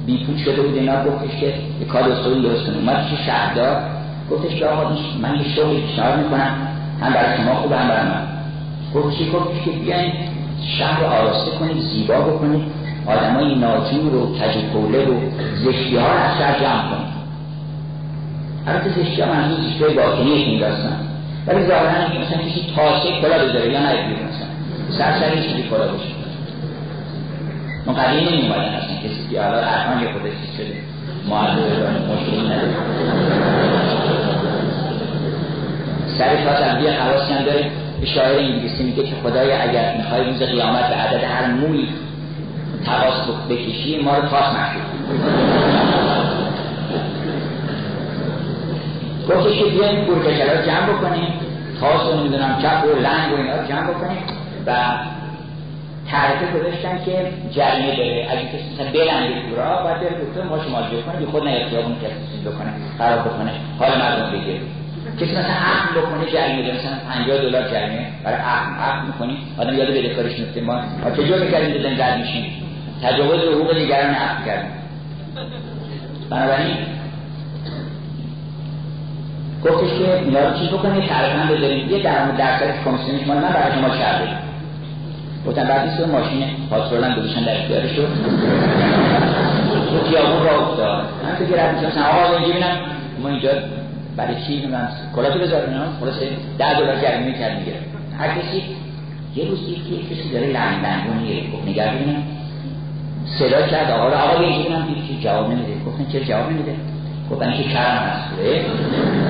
بیپول شده بود اینا گفتش که یه کار اصولی درست کنه اومد که شهردار گفتش که آقا من یه شغلی پیشنهاد می‌کنم. هم برای شما خوب هم برای من. گفت چی؟ گفتش که بیاین شهر آراسته کنید زیبا بکنید. آدمای ناجور و کجوکوله و زشتی ها رو از شهر جمع کنید. البته زشتی ها منظور زشتی های باطنی این داستان. ولی ظاهرا مثلا کسی تاسه کلا بذاره یا نه مثلا. سر سر چیزی کلا باشه. ما قدیم نمی اومدن اصلا کسی که حالا ارحان یه خودش شده. معلومه مشکلی نداره سر پاس هم یه حواسی هم داره. شاعر انگلیسی میگه که خدای اگر می‌خوای روز قیامت به عدد هر موی تقاس بکشی ما رو تاس محشور گفتش که بیایم پورکشل رو جمع بکنیم. تاس رو نمی‌دونم چپ و لنگ و اینا رو جمع بکنیم. و تعریفه گذاشتن که جریمه داره. اگه کسی مثلا بلنگه تو را باید بره دکتر ما شما کنه که خود نیاد خیابون کسی بکنه خراب بکنه. حال مردم بگیره کسی مثلا عقل بکنه جریمه داره. مثلا 50 دلار جریمه. برای عقل عقل می‌کنی آدم یاد بده کارش میفته ما. چجور می‌کردیم؟ دادن رد میشیم تجاوز حقوق دیگران عقل کردیم بنابراین گفتش که اینا رو چیز بکنید تعریفا بذاریم یه درآمد درصد کمیسیونش مال من برای شما کرده گفتن بعد نیست ماشین پاترول هم گذاشتن در اختیارش شد تو خیابون را افتاد. من تو گرد میشم آقا اینجا بینم. ما اینجا برای چی؟ من کلاتو بذار اینا. خلاصه 10 دلار جریمه کرد می‌گیره هر کسی یه روز یکی کسی داره لنگ لنگونی گفت نگرد ببینم صدا کرد. آقا را آقا اینجا بینم. که جواب نمیده. گفتن چرا جواب نمیده؟ گفتن که کرم هست.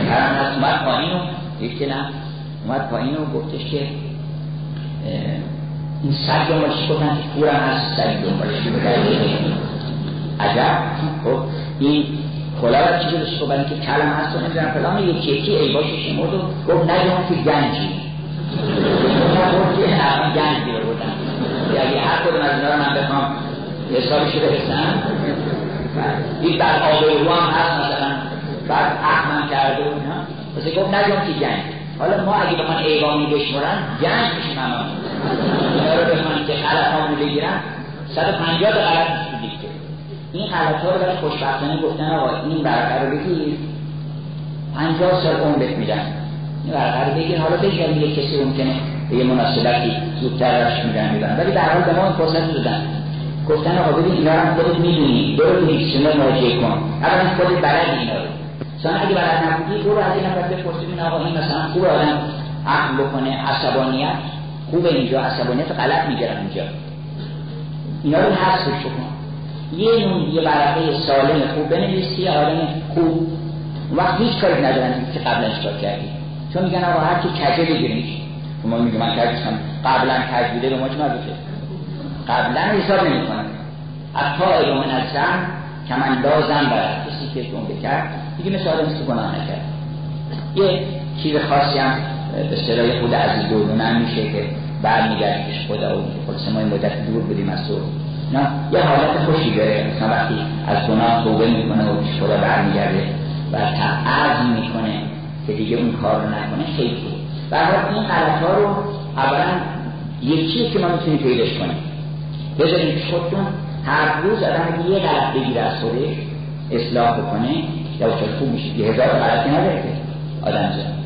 کرم هست. اومد پایین و یک نه. اومد پایین و گفتش که این سگ دنبالش گفتن؟ که پورم هست سگ دنبالش عجب. خب این کلا رو چیزی بشه خب که کلم هست و نمی‌دونم فلان. یکی یکی ای باشه شمرد و گفت نگم که گنجی. گفت که الان گنج بیره بودن یعنی هر کدوم از اینا رو من بخوام حسابش رو برسم. این بر آب رو هم هست مثلا بعد احمم کرده و اینا. پس گفت نگم که گنج حالا ما اگه بخوان ایوانی بشمرن گنج میشیم همه. اینا رو بخوان که غلط ها بگیرن 150 تا غلط دیگه این غلط ها رو برای خوشبختانه گفتن آقا این برقه رو بگیر. 50 سال اون بهت میدن. این برقه رو بگیر. حالا بگیر یه کسی ممکنه به یه مناسبتی زودتر رشت میدن میدن. ولی در حال به ما این فرصت دادن گفتن آقا اینا رو خودت می‌دونی. برو تو دیکشنر مراجعه کن اولا خودت بلد اینا رو چون اگه بلد نبودی برو از این نفر بپرسید این آقا این مثلا خوب آدم عقل بکنه عصبانیت خوب اینجا عصبانیت غلط می‌گیرن اینجا. اینا رو حذفش بکن یه نون یه برقه سالم خوب بنویسی آدم خوب. وقت هیچ کاری ندارن که قبلا کار کردی. چون میگن آقا هر کی کجه بگیرنیش ما میگم من کجه قبلا کج بوده به ما چه مربوطه؟ قبلا حساب نمی کنن حتی ایوم از زن کمندازم برد کسی که جنبه کرد دیگه مثل آدم که گناه نکرد. یه چیز خاصی هم به صدای خود عزیز دورونه میشه که برمیگردیم پیش خدا و خلاص ما این مدت دور بودیم از تو نه یه حالت خوشی داره. مثلا وقتی از گناه توبه می‌کنه و پیش خدا برمیگرده و عزم می‌کنه که دیگه اون کار رو نکنه خیلی و این غلط ها رو اولا یک چیز که ما می‌تونیم پیداش کنیم. بذاریم خودتون هر روز آدم یه غلط بگیره از خودش اصلاح بکنه یا خوب میشه. یه هزار غلطی نداره که آدم زن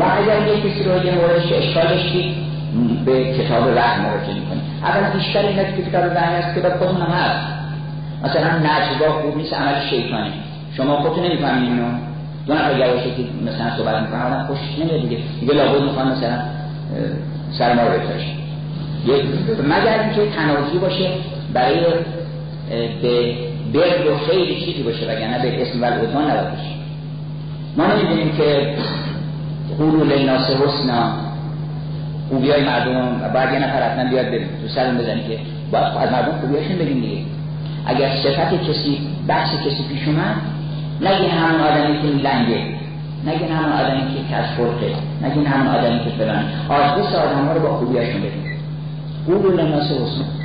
و اگر یک کسی رو یه موردش اشکالش به کتاب وحی مراجعه می‌کنیم اول بیشتر این که کتاب وحی هست که باید خودمون هم هست مثلا نجوا خوب نیست عمل شیطانی شما خودتون نمی‌فهمید اینو. دو نفر یواشه که مثلا صحبت می‌کنن آدم خوش نمیاد دیگه. دیگه لابد می‌خوان مثلا سر ما رو مگر اینکه تنازی باشه برای به بر و خیلی چیزی باشه وگرنه به اسم و العدوان نباید باشه. ما نمی‌دونیم که قولو للناس حسنا خوبی مردم و بعد یه نفر حتما بیاد بریم تو سرم بزنی که باید از مردم خوبیاشون بگیم دیگه. اگر صفت کسی بحث کسی پیش اومد نگین همون آدمی که لنگه نگین همون آدمی که کشفرقه نگین همون آدمی که فلان آدرس آدم ها رو با خوبیاشون بگیم للناس حسنا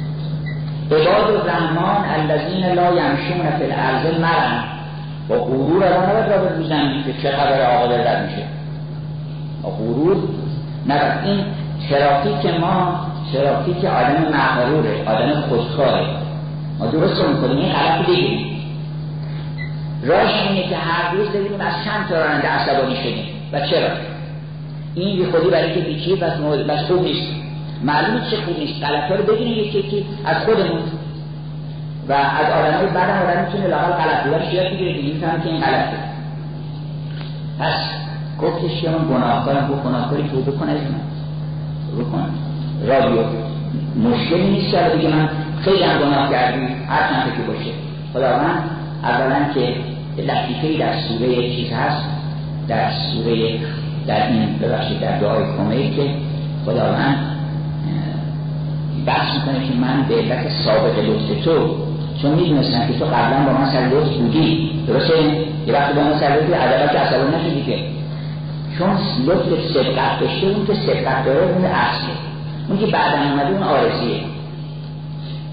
عباد الرحمن الذین لا یمشون فی الارض مرن. با غرور را نباید را به که چه خبر آقا رد میشه. غرور نباید. این ترافیک ما ترافیک آدم مغروره آدم خودکاره. ما درست رو می‌کنیم این غلط بگیریم. راش اینه که هر روز ببینیم از چند تا راننده عصبانی شدیم. و چرا؟ این بی خودی برای که بیچی بس خوب نیست. معلومه چه خوب نیست غلط رو بگیریم یکی یکی از خودمون. و از آدم های بعد هم آدم می‌تونه لاغل غلط بودن شیاد بگیره دیگه می‌تونم که این غلطه. پس گفتش که من گناهکارم گفت گناهکاری توبه کن از من. بکن رادیو. مشکلی نیست که دیگه من خیلی هم گناه کردی هر چند که باشه. خداوند اولا که لطیفه در سوره چیز هست در سوره در این ببخشید در دعای کمه که خداوند بحث می‌کنه که من به علت سابق لطف تو چون می‌دونستم که تو قبلا با من سر لطف بودی. درسته؟ یه وقتی با من سر لطف عدالت که عصبانی نشدی که چون لطف سبقت داشته اون که سبقت داره اون اصله. اون که بعد اومده اون آرزیه.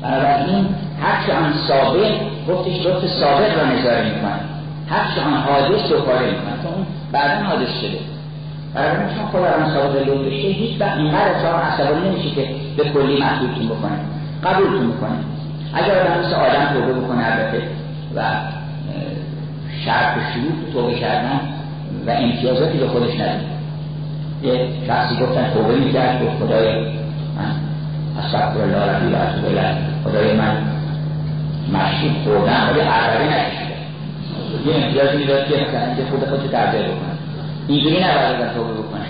بنابراین هرچه آن سابق گفتش لطف سابق را نظاره می‌کنه. هرچه آن حادث رو کاره می‌کنه. اون بعدا حادث شده. بنابراین چون خدا آن سابق لطف داشته هیچ وقت اینقدر از عصبانی نمیشه که به کلی محبوبتون بکنه قبولتون بکنه اگر آدم مثل آدم توبه بکنه البته و شرط و شروط توبه کردن و امتیازاتی به خودش ندید یه شخصی گفتن توبه می‌کرد گفت خدای من اصفر الله ربی و اتوب خدای من مشروب خوردم ولی عربی نکشیده یه امتیازی می‌داد که مثلا اینکه خود خودش درجه بکنه. اینجوری نباید از توبه بکنه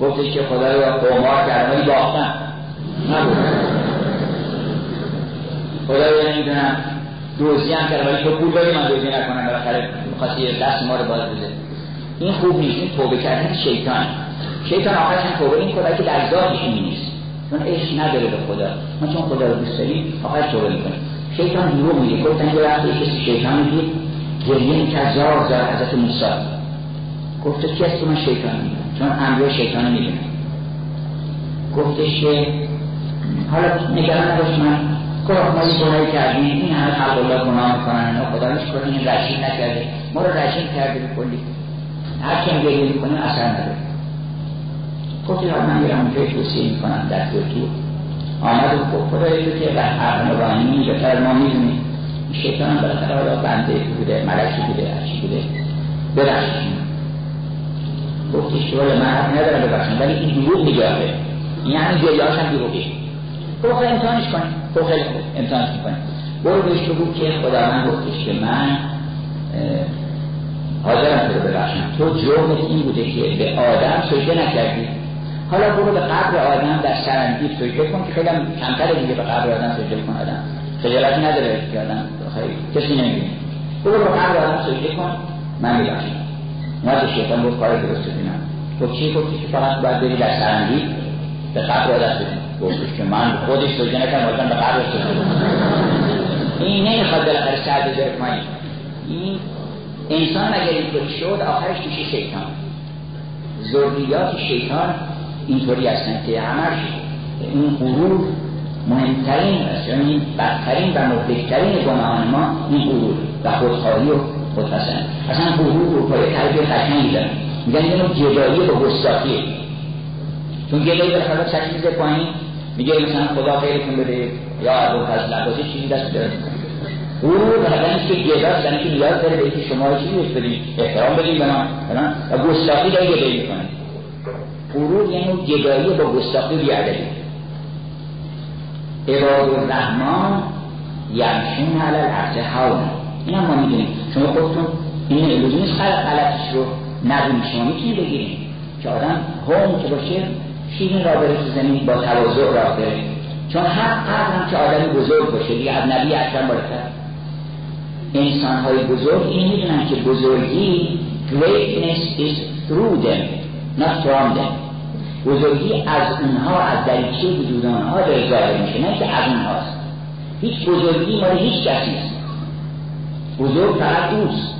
گفتش که خدای رو قمار کردم ولی باختم نبود. خدای نمی‌دونم. دوزی هم کردم ولی تو پول داری من دوزی نکنم. بالاخره می‌خواستی دست ما رو باز بده. این خوب نیست. این توبه کردن شیطان. شیطان آخرش هم توبه این خدا که در ذاتش نیست. چون عشق نداره به خدا. ما چون خدا رو دوست داریم آخرش توبه می‌کنیم. شیطان دروغ میگه. گفتن یه وقتی کسی شیطان میگه گریه می‌کرد زار زار حضرت موسی. گفته کی است من شیطان میگم چون امر شیطان می‌دونم. گفتش که حالا نگران نباش من گفت ما یه گناهی کردیم این همه خلق الله گناه می‌کنن اینا خدا هیچ کنه این رشید نکرده. ما رو رشید کرده به کلی. هر چیم گریه می‌کنیم اثر نداره. گفتی را من میرم اونجای توصیه می‌کنم در ترکیه آمد و گفت خدایی رو که حق نورانی بهتر ما می‌دونیم این شیطان هم بالاخره حالا بنده بوده ملکی بوده هرچی بوده. ببخشید. گفتش که من حق ندارم ببخشم ولی این دروغ میگه این همین گریهاش هم دروغی گفت خیلی امتحانش کنیم. گفت خیلی خوب امتحانش برو بهش بگو که خداوند گفتش که من حاضرم تو رو ببخشم. تو جرمت این بوده که به آدم سجده نکردی. حالا برو به قبر آدم در سرنگیب سجده کن که خیلی کمتر دیگه به قبر آدم سجده کن آدم. خجالتی نداره که آدم کسی نمی‌بینه. برو به قبر آدم سجده کن. من میبخشم. اومد شیطان بود کار درست بینم تو چی؟ گفتی که فقط باید بری در سرنگیب به قبر سجده گفتش که من خودش سجده نکردم آدم به قبر سجده این نمی‌خواد بالاخره سر بذاره پایین این انسان اگر اینطوری شد آخرش میشه شیطان. ذریات شیطان اینطوری هستن که همش این غرور مهمترین یعنی بدترین و مهلکترین گناهان ما این غرور و خودخواهی و خودپسند اصلا غرور رو پای تربیه خشنگی دارن. میگن اینو جدایی و گستاخیه چون گدایی به خلاف چشمیز پایین میگه مثلا خدا خیرتون بده. یا ابو فضل عباسی چیزی دست داره. غرور مثلا که یعنی که نیاز داره به شما چیزی بهش بدید احترام بدید به من و گستاخی داره گدایی می‌کنه. غرور یعنی گدایی با گستاخی بیادبی. عباد الرحمن یمشون علی الارض حولا این هم ما می‌دونیم. شما خودتون این لزوم نیست. غلطش رو ندونید شما می‌تونید بگیرید که آدم هم که باشه شیرین را بره تو زمین با تواضع راه بره چون هر هم که آدمی بزرگ باشه دیگه از نبی اکرم بالاتر. انسان های بزرگ این می‌دونن که بزرگی greatness is through them not from them. بزرگی از اونها از دریچه وجود آنها ظاهر میشه نه که از اونهاست. هیچ بزرگی مال هیچ کسی است بزرگ فقط اوست.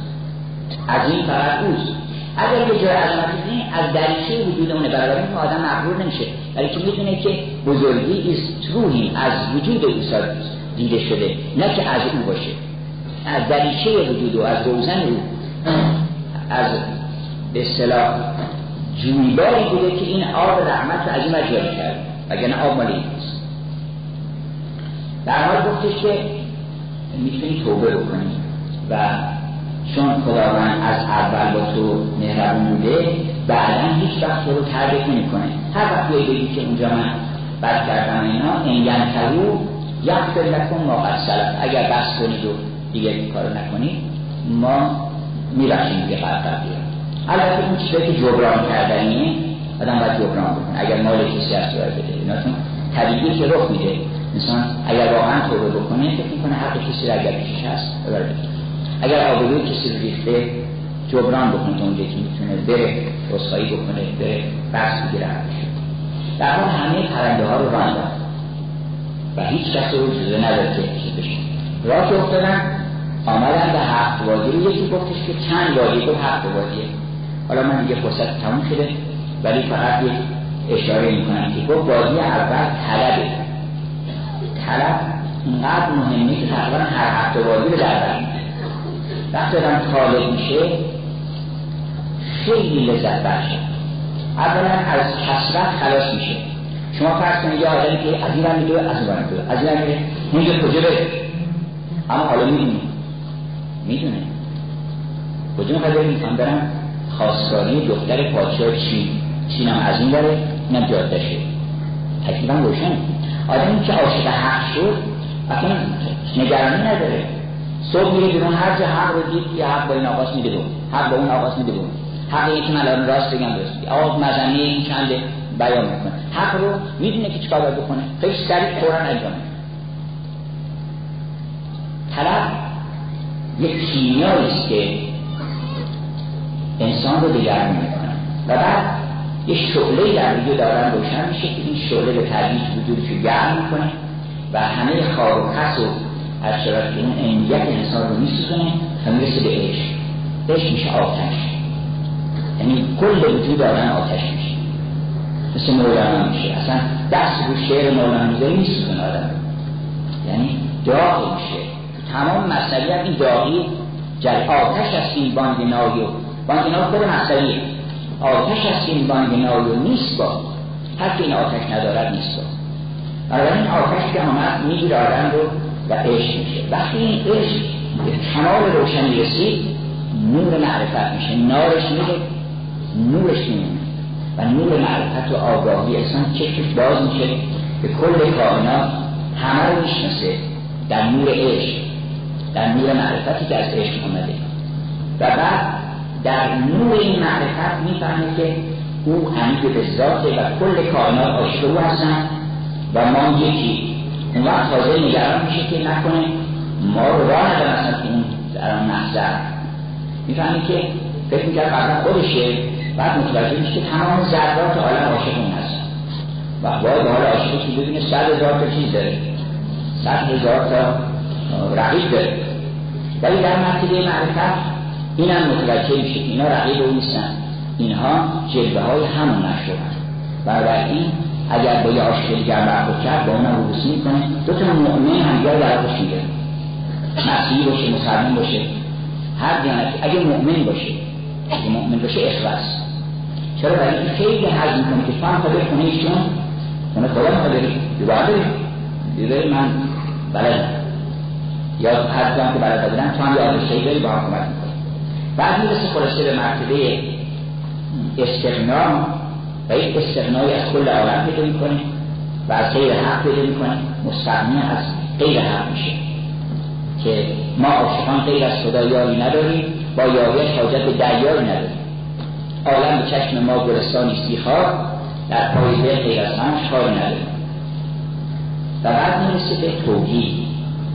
عظیم فقط اوست. اگر که جای عظمت از دریچه وجود اونه. برای این آدم مغرور نمیشه. ولی که می‌تونه که بزرگی است تروهی از وجود او دیده شده. نه که از او باشه. از دریچه وجود و از روزن او. از به اصطلاح جویباری بوده که این آب رحمت رو از این مجاری کرد. نه آب مالی نیست. در حال گفتش که می‌تونی توبه بکنی. و چون خداوند از اول با تو مهربون بوده بعدا هیچ وقت رو تربیت کنه هر وقت بیایی بگی که اونجا من بد کردم اینا این ینتهو یغفر لکن ما قد اگر بس کنید و دیگه کار نکنید ما میبخشیم دیگه قرار البته اون چیزایی که جبران کردنیه آدم باید جبران بکنه. اگر مال کسی هست باید بده. اینا چون طبیعی که رخ میده. انسان اگر واقعا توبه بکنه فکر می‌کنه حق کسی را اگر پیشش هست ببره. اگر آبروی کسی رو ریخته جبران بکنه تا اونجا که می‌تونه بره رسخایی بکنه بره بحث بگیره در حال همه پرنده ها رو راندن و هیچ کس رو جزه نداره که چیز بشه. راه که افتادن آمدن به هفت وادی رو. یکی گفتش که چند وادی گفت هفت وادیه حالا من دیگه فرصت تموم شده ولی فقط یک اشاره می‌کنم که گفت وادی اول طلبه. طلب اینقدر مهمه که تقریبا هر هفته وادی رو در وقتی آدم طالب میشه خیلی لذت بخشه اولا از کسرت خلاص میشه. شما فرض کنید یه آدمی که از این میدوه از این میدوه از این میره میگه کجا بره. اما حالا می‌دونی می‌دونه. کجا می‌خواد بریم برم خواستگاری دختر پادشاه چین چین هم از این بره اینم جادشه تکلیفا روشن آدمی که عاشق حق شد اصلا نگرانی نداره. صبح میره بیرون هر جا حق رو دید که حق با این آقاس میده بود حق با اون آقاس میده بود حق من الان راست بگم درست آقا مزنی این چنده بیان می‌کنه. حق رو می‌دونه که چیکار باید بکنه. خیلی سریع فورا انجام طلب یک کیمیایی است که انسان رو دگرگون می‌کنه. و بعد یه شعله در وجود دارن روشن میشه که این شعله به تدریج وجودش رو گرم می‌کنه و همه خار و خس و از شرط اون عینیت انسان رو میسوزونه و می‌رسه به عشق. عشق میشه آتش. یعنی کل وجود آدم آتش میشه. مثل مولانا میشه. اصلا دست رو شعر مولانا می‌ذاری میسوزونه آدم. یعنی داغ میشه. تمام مسئله این داغی جل آتش است این بانگنای بانگنا خود مسئله. آتش است این بانگنای نیست با. که این آتش ندارد نیست با. این آتش که آمد میگیر آدم رو و عشق میشه. وقتی این عشق. به کمال روشنی رسید نور معرفت میشه. نارش میره نورش میمونه و نور معرفت و آگاهی انسان چشمش باز میشه. به کل کائنات همه رو می‌شناسه. در نور عشق. در نور معرفتی که از عشق آمده و بعد در نور این معرفت می‌فهمه که او حمید به ذاته و کل کائنات عاشق هستن و ما یکی اون وقت تازه نگران میشه که نکنه. ما رو راه ندارن اصلا که اون آن محضر می‌فهمی که فکر می‌کرد قبلا خودشه بعد متوجه میشه که تمام ذرات عالم عاشق اون هستن و باید حال عاشقش که ببینه صد هزار تا چیز داره. صد هزار تا رقیب داره. ولی در مرتبه معرفت این هم متوجه میشه اینا رقیب او نیستن. اینها جلوه های همون نشدن این اگر با یه عاشق دیگر برخورد کرد با اونم روبوسی می‌کنه. دو تا مؤمن همدیگر در آغوش می‌گیرن مسیحی باشه مسلمان باشه. هر دیانتی اگه مؤمن باشه اگه مؤمن باشه اخلاص. چرا؟ برای این خیلی حج می‌کنه که فهم تا بخونه ایشون اون خدا ما داری. باید داری من بلد یا هر که بلد بودن تو هم یاد داری با هم کمک می‌کنی. بعد می‌رسه خلاصه به مرتبه استغنا و این استغنای از کل عالم پیدا می‌کنه و از غیر حق پیدا می‌کنه. مستغنی از غیر حق میشه. که ما عاشقان غیر از خدا یاری نداریم با یاریش حاجت به دریایی نداریم. عالم به چشم ما گلستانی سیخار در پای دل غیر از همش کاری نداریم. و بعد می‌رسه به توحید.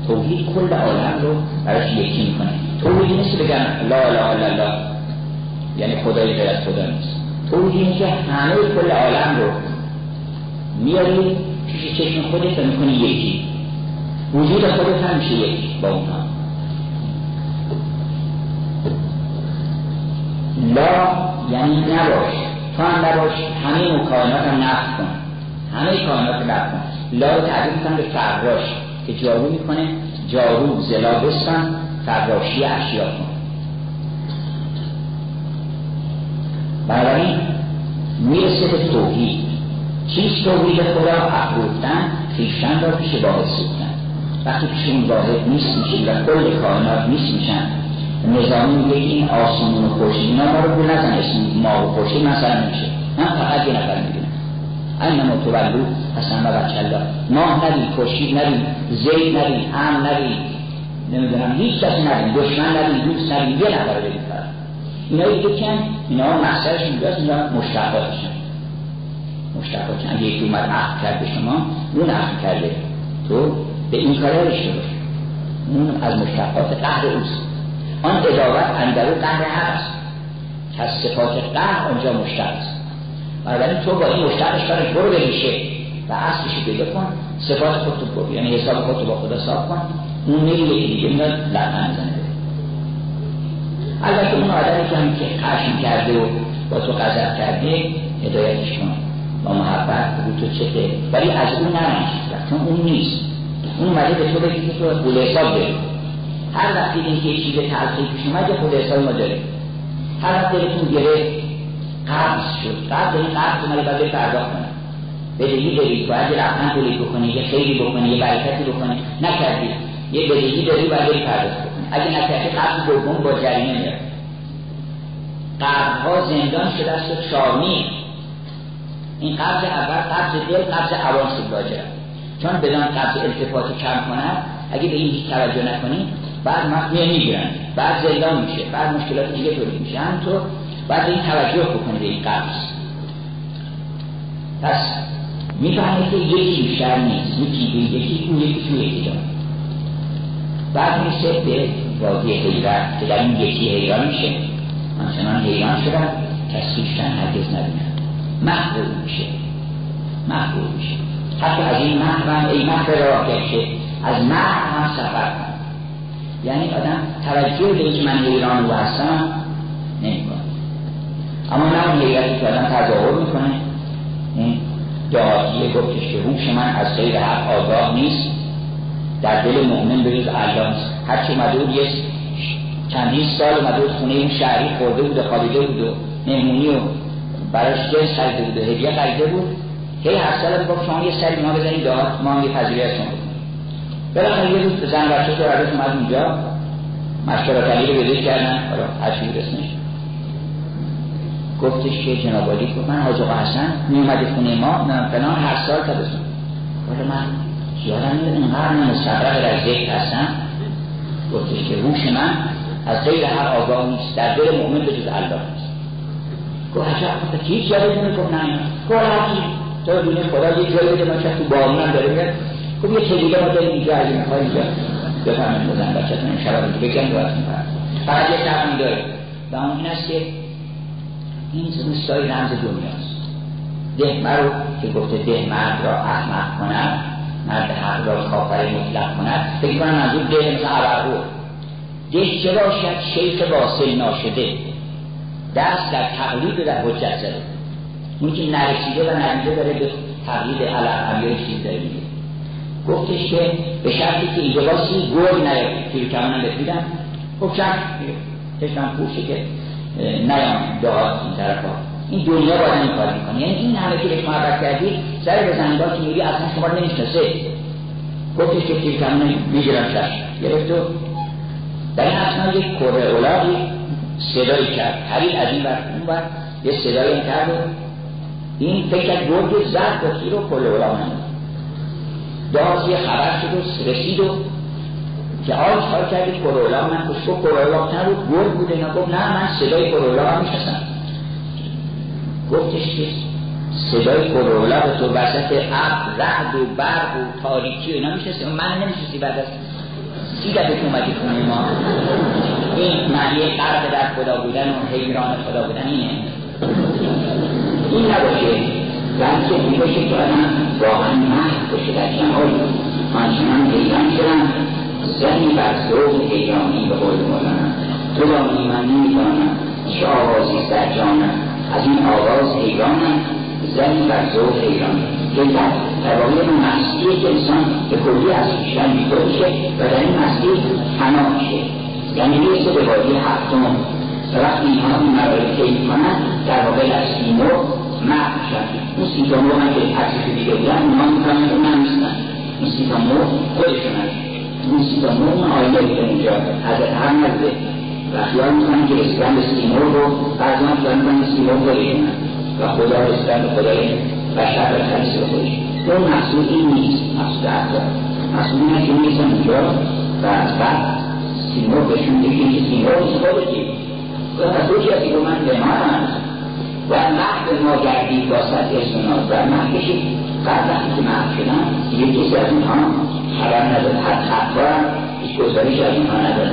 توحید کل عالم رو براش یکی می‌کنه. توحید نیست بگن لا اله الا الله. یعنی خدای غیر از خدا نیست. توحید که همه کل عالم رو میاری پیش چشم خودت و می‌کنی یکی. وجود خودت هم میشه یکی با اونها. لا یعنی نباش. تو هم نباش همه کائنات هم نفت کن. همه کائنات نفت کن. لا رو تعبیر می‌کنم به فراش که جارو می‌کنه. جارو زلا بستن فراشی اشیا کن. بنابراین می‌رسه به توحید. چیست توحید خدا افروختن خیشتن را پیش باید سوختن. وقتی پیش اون واحد نیست میشین و کل کائنات نیست میشن نظامی میگه این آسمون و خورشید اینا ما رو بول نزن اسم ما و خورشید مثلا نمیشه من فقط یه نفر می‌دونم این ما تولو حسن و بچه ماه ندیم خورشید ندیم زید ندیم هم ندیم نمی‌دونم هیچ کسی ندیم دشمن ندیم دوست ندیم یه نفر بگیم فقط اینا دیگه کن اینا مقصدش اینجاست اینا مشتقاتشن مشتقاتشن اگه یکی اومد عقل کرد به شما اون عقل کرده. تو به این کاره رشته باش اون از مشتقات قهر اوست. آن ادابت اندرو قهر هست که از صفات قهر آنجا مشتق است. بنابراین تو با این مشتقش کارش برو بریشه و اصلش پیدا کن. صفات خودتو برو یعنی حساب خودتو با خدا صاف کن. اون میری یکی دیگه میاد لعنت البته اون آدمی که هم که خشم کرده و با تو غضب کرده هدایتش کن. با محبت رو تو چته ولی از اون نرنش چون اون نیست. اون اومده به تو بگی که تو بوله حساب داری هر وقت دیدین که یه چیز تلخی پیش اومد خود حساب ما داریم. هر وقت دلتون گرفت قبض شد. قبض این قبض اومده باید پرداخت کنه. بدهی داری. باید رفتن تولید بکنی یه خیلی بکنی یه برکتی بکنی. نکردی. یه بدهی داری باید بری پرداخت اگه نکردی قبض دوم با جریمه میاد. قبضها زندان شده است و چارمی این قبض اول قبض دل قبض شد لاجرم. چون بدان قبض التفات کم کند اگه به این هیچ توجه نکنی بعد مخمیه می‌گیرن. بعد زندان میشه بعد مشکلات دیگه تولید میشه. همینطور بعد این توجه بکنه به این قبض. پس می‌فهمه که یکی بیشتر نیست یکی به یکی اون یکی توی یکی بعد میشه به وادی حیرت که در این یکی حیران میشه. همچنان حیران شدن کسیشتن هرگز نبینن. محبوب میشه. محبوب میشه. حتی از این محرم ای محر راه گشته. از محر هم سفر کن. یعنی آدم توجه به اینکه من حیران و هستم نمی‌کنه. اما نه اون حیرتی که آدم تظاهر می‌کنه. این دعاییه گفتش که هوش من از غیر حق آگاه نیست. در دل مؤمن به جز الله هرچی اومده بود یه چندین سال اومده بود خونه این شهری خورده بود و خوابیده بود و مهمونی و براش جنس خریده بود. و هدیه خریده بود. هی هر سال گفت شما یه سری ما بزنید داد ما هم یه پذیری از شما بالاخره یه روز زن بچه تو عرض اومد اونجا مشورت علی رو بزش کردن. حالا هر چی رسمش گفتش که جناب علی گفت من حاج آقا حسن می اومد خونه ما؟ من فلان هر سال تابستون ولی من یادم میاد اینقدر من مستقرق در ذکر هستم. گفتش که روش من از غیر هر آگاه نیست. در دل مؤمن به جز الله نیست. گفت عجب که هیچ یادتون گفت نه. گفت هرچی تو دونه خدا یه جایی بده من تو بارون هم داره میاد. خب یه چه دیگه ما داریم اینجا از این های اینجا بفهمید بزن بچه‌تون این شبا رو بگم دوستون فقط یه شرط داره و اون این است که این روستای رمز دنیاست. ده رو که گفته ده مرد را احمق کند مرد حق را کافر مطلق کند فکر کنم منظور ده مثل عبرو ده چه باشد شیخ واصل ناشده دست در تقلید در حجت زده اون که نرسیده و ندیده داره به تقلید علم یا چیز داره میگه گفتش که به شرطی که اینجا باسی گل نیاد که کمانم بفیدم گفت چشمم پوشه که نیام دعا این طرف ها این دنیا باید این کار می‌کنه. یعنی این همه که بهش محبت کردی سر به زنگاه که میری اصلا شما رو نمی‌شناسه. گفتش که تیر کمونه می‌گیرم شش گرفت و در این اصلا یک کره اولاقی صدایی کرد. حریل از این بر اون بر یه صدایی کرد و این فکر گرگ زد با تیر و کره اولاق نمید داز یه خبر شد و رسید و که آج کار کردی؟ کره اولاق من کره اولاق نبود. گرگ بود اینا گفت نه من صدای کره اولاق می‌شناسم. گفتش که صدای کرولا به تو وسط ابر رعد و برق و تاریکی و اینا میشستی من نمیشستی بعد از سی دفعه که اومدی خونه ما. این معنی قرق در خدا بودن و حیران خدا بودن اینه. این نباشه. بلکه این باشه که آدم واقعا محض باشه. در جمال آنچنان حیران شدم. زنی بر ذوق حیرانی به قول مولانا. تو دانی من نمی‌دانم چه آوازی در جانم. از این آواز حیرانم زنی بر ذوق حیران. که در واقع اون مسیحی که انسان به کلی از خویشتن میشه و در این مسیح فنا میشه. یعنی می‌رسه به وادی هفتم. و وقتی اینها این مراحل طی کنن در واقع در سیمو مرد میشن. اون سیتامو هم که تکلیف دیگه بودن اونها می‌کنن که من نیستن اون سیتامو خودشون هست. اون سیتامو اون آیه که اینجا حضرت هم نزده و خیال می‌کنن که به سیمو رو بعضی هم خیال می‌کنن سیمو خودشون و خدا رسیدن به خدای بشر و خلیص خودش. اون محصول این نیست محصول احضار محصول اینه که می‌رسن اونجا و از بعد سیمو بهشون بگی که سیمو نیست خودشی و مسئول که از من به ما و محب ما گردید با سطح سنات و محب کشید بعد وقتی که محب شدن دیگه کسی از اینها خبر نداره حد حتی هم هیچ گزارش از اینها نداره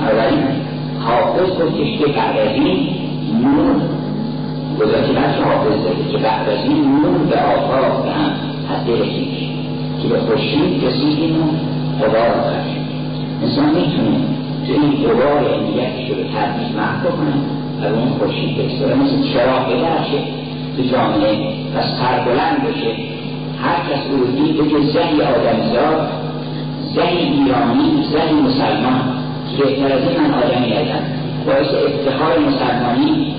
بنابراین حافظ گفتش که بعد از این نور گذاشته نفس حافظ داره که بعد از این نور به آفاق به هم حد رسید که به خورشید رسیدیم و غبار آخر شد انسان می‌تونه تو این غبار علمیتش رو به تدریج محو کنه و به اون خورشید برسه. مثل چراغ بدرشه تو جامعه. و سربلند بشه هر کس او رو دید بگه زنی آدمزاد زنی ایرانی زنی مسلمان. بهتر از این آدمی هستم باعث افتخار مسلمانی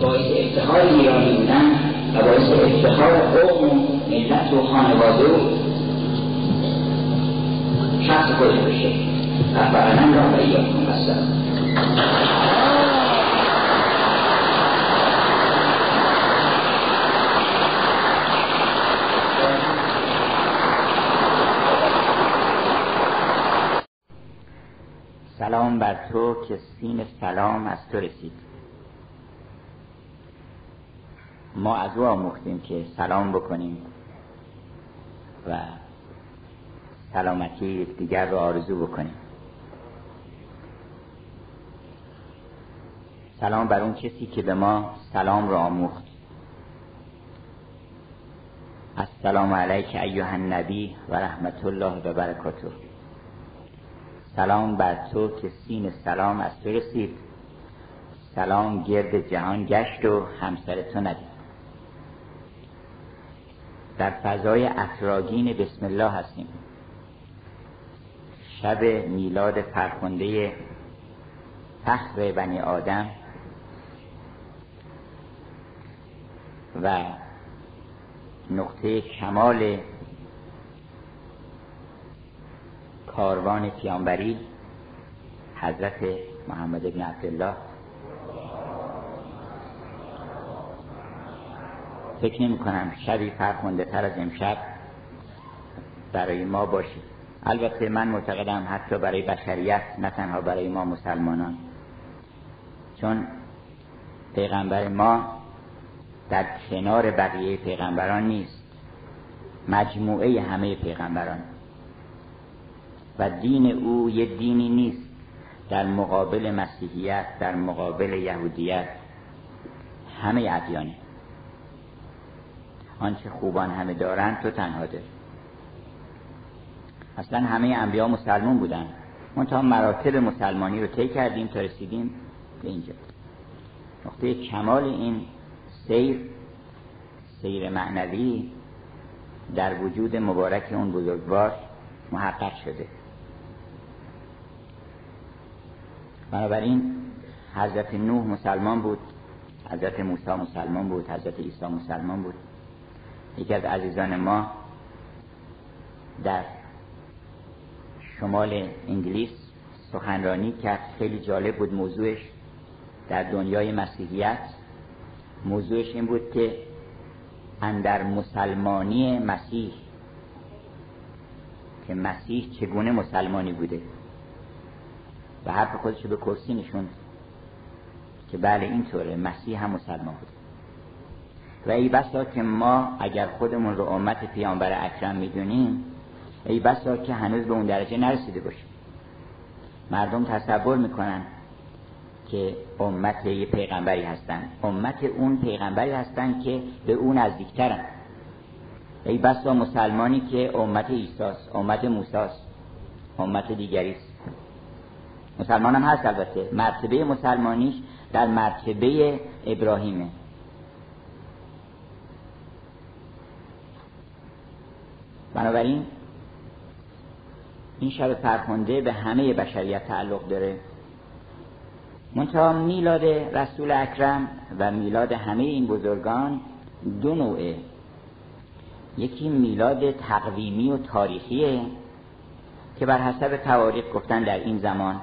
باعث افتخار ایرانی بودن و باعث افتخار قوم و ملت و خانواده و شخص خودش بشه رفقنا را و ایاکم السلام سلام بر تو که سین سلام از تو رسید. ما از او آموختیم که سلام بکنیم و سلامتی دیگر رو آرزو بکنیم. سلام بر اون کسی که به ما سلام را آموخت. السلام علیک ایها النبی و رحمت الله و برکاته. سلام بر تو که سین سلام از تو رسید. سلام گرد جهان گشت و همسر تو ندید. در فضای افراگین بسم الله هستیم. شب میلاد فرخنده فخر بنی آدم و نقطه کمال کاروان پیامبری حضرت محمد بن عبدالله. فکر نمی کنم شبی فرخنده تر از امشب برای ما باشید البته من معتقدم حتی برای بشریت نه تنها برای ما مسلمانان. چون پیغمبر ما در کنار بقیه پیغمبران نیست. مجموعه همه پیغمبران. و دین او یه دینی نیست. در مقابل مسیحیت در مقابل یهودیت همه ادیانه آنچه خوبان همه دارن تو تنها داری. اصلا همه انبیا مسلمان بودن. منتها مراتب مسلمانی رو طی کردیم تا رسیدیم به اینجا. نقطه کمال این سیر سیر معنوی در وجود مبارک اون بزرگوار محقق شده. بنابراین حضرت نوح مسلمان بود حضرت موسی مسلمان بود حضرت عیسی مسلمان بود. یکی از عزیزان ما در شمال انگلیس سخنرانی کرد. خیلی جالب بود موضوعش. در دنیای مسیحیت موضوعش این بود که اندر مسلمانی مسیح که مسیح چگونه مسلمانی بوده؟ و حرف خودش به کرسی نشوند که بله اینطوره. مسیح هم مسلمان بود. و ای بسا که ما اگر خودمون رو امت پیامبر اکرم می‌دونیم ای بسا که هنوز به اون درجه نرسیده باشیم. مردم تصور می‌کنن که امت یه پیغمبری هستن. امت اون پیغمبری هستن که به اون نزدیکترن. ای بسا مسلمانی که امت ایساست امت موساست امت دیگریست. مسلمان هم هست البته. مرتبه مسلمانیش در مرتبه ابراهیمه. بنابراین این شب فرخنده به همه بشریت تعلق داره. منتها میلاد رسول اکرم و میلاد همه این بزرگان دو نوعه. یکی میلاد تقویمی و تاریخیه که بر حسب تواریخ گفتن در این زمان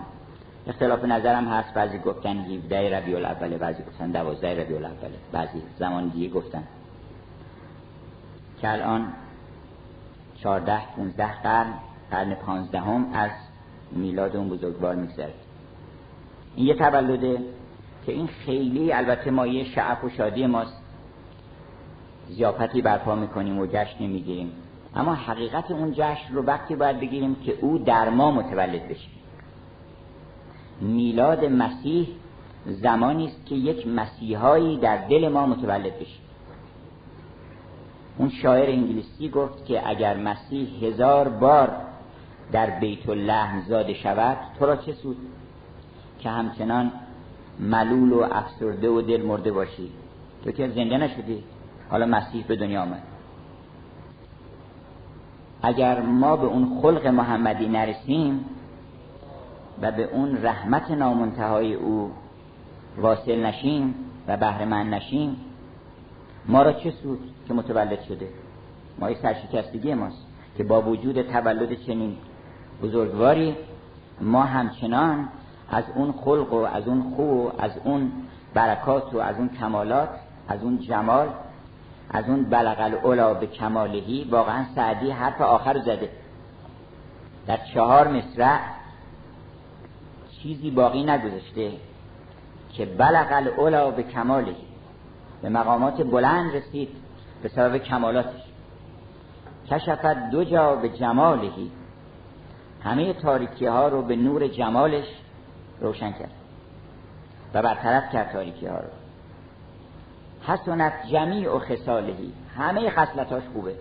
اختلاف نظرم هست. بعضی گفتن 17 ربیع الاول بعضی گفتن 12 ربیع الاول بعضی زمان دیگه گفتن. که الان 14 15 قرن قرن 15 هم از میلاد اون بزرگوار میگذره. این یه تولده که این خیلی البته ما یه شعف و شادی ماست. زیافتی برپا می‌کنیم و جشن می‌گیریم اما حقیقت اون جشن رو وقتی باید بگیریم که او در ما متولد بشه. میلاد مسیح زمانی است که یک مسیحایی در دل ما متولد بشه. اون شاعر انگلیسی گفت که اگر مسیح هزار بار در بیت اللحم زاده شود تو را چه سود؟ که همچنان ملول و افسرده و دل مرده باشی. تو که زنده نشدی. حالا مسیح به دنیا آمد. اگر ما به اون خلق محمدی نرسیم و به اون رحمت نامنتهای او واصل نشیم و بهره من نشیم ما را چه سود که متولد شده؟ ما سرشکستگی ماست که با وجود تولد چنین بزرگواری ما همچنان از اون خلق و از اون خو و از اون برکات و از اون کمالات از اون جمال از اون بلغ الاولا به کمالهی واقعا سعدی حرف آخر زده. در چهار مصرع چیزی باقی نگذاشته که بلغ الاولا به کمالهی به مقامات بلند رسید به سبب کمالاتش. کشفت دو جا به جمالهی همه تاریکی ها رو به نور جمالش روشن کرد و برطرف کرد تاریکی ها رو. حسنت جمیع و خسالهی همه خصلتاش خوبه.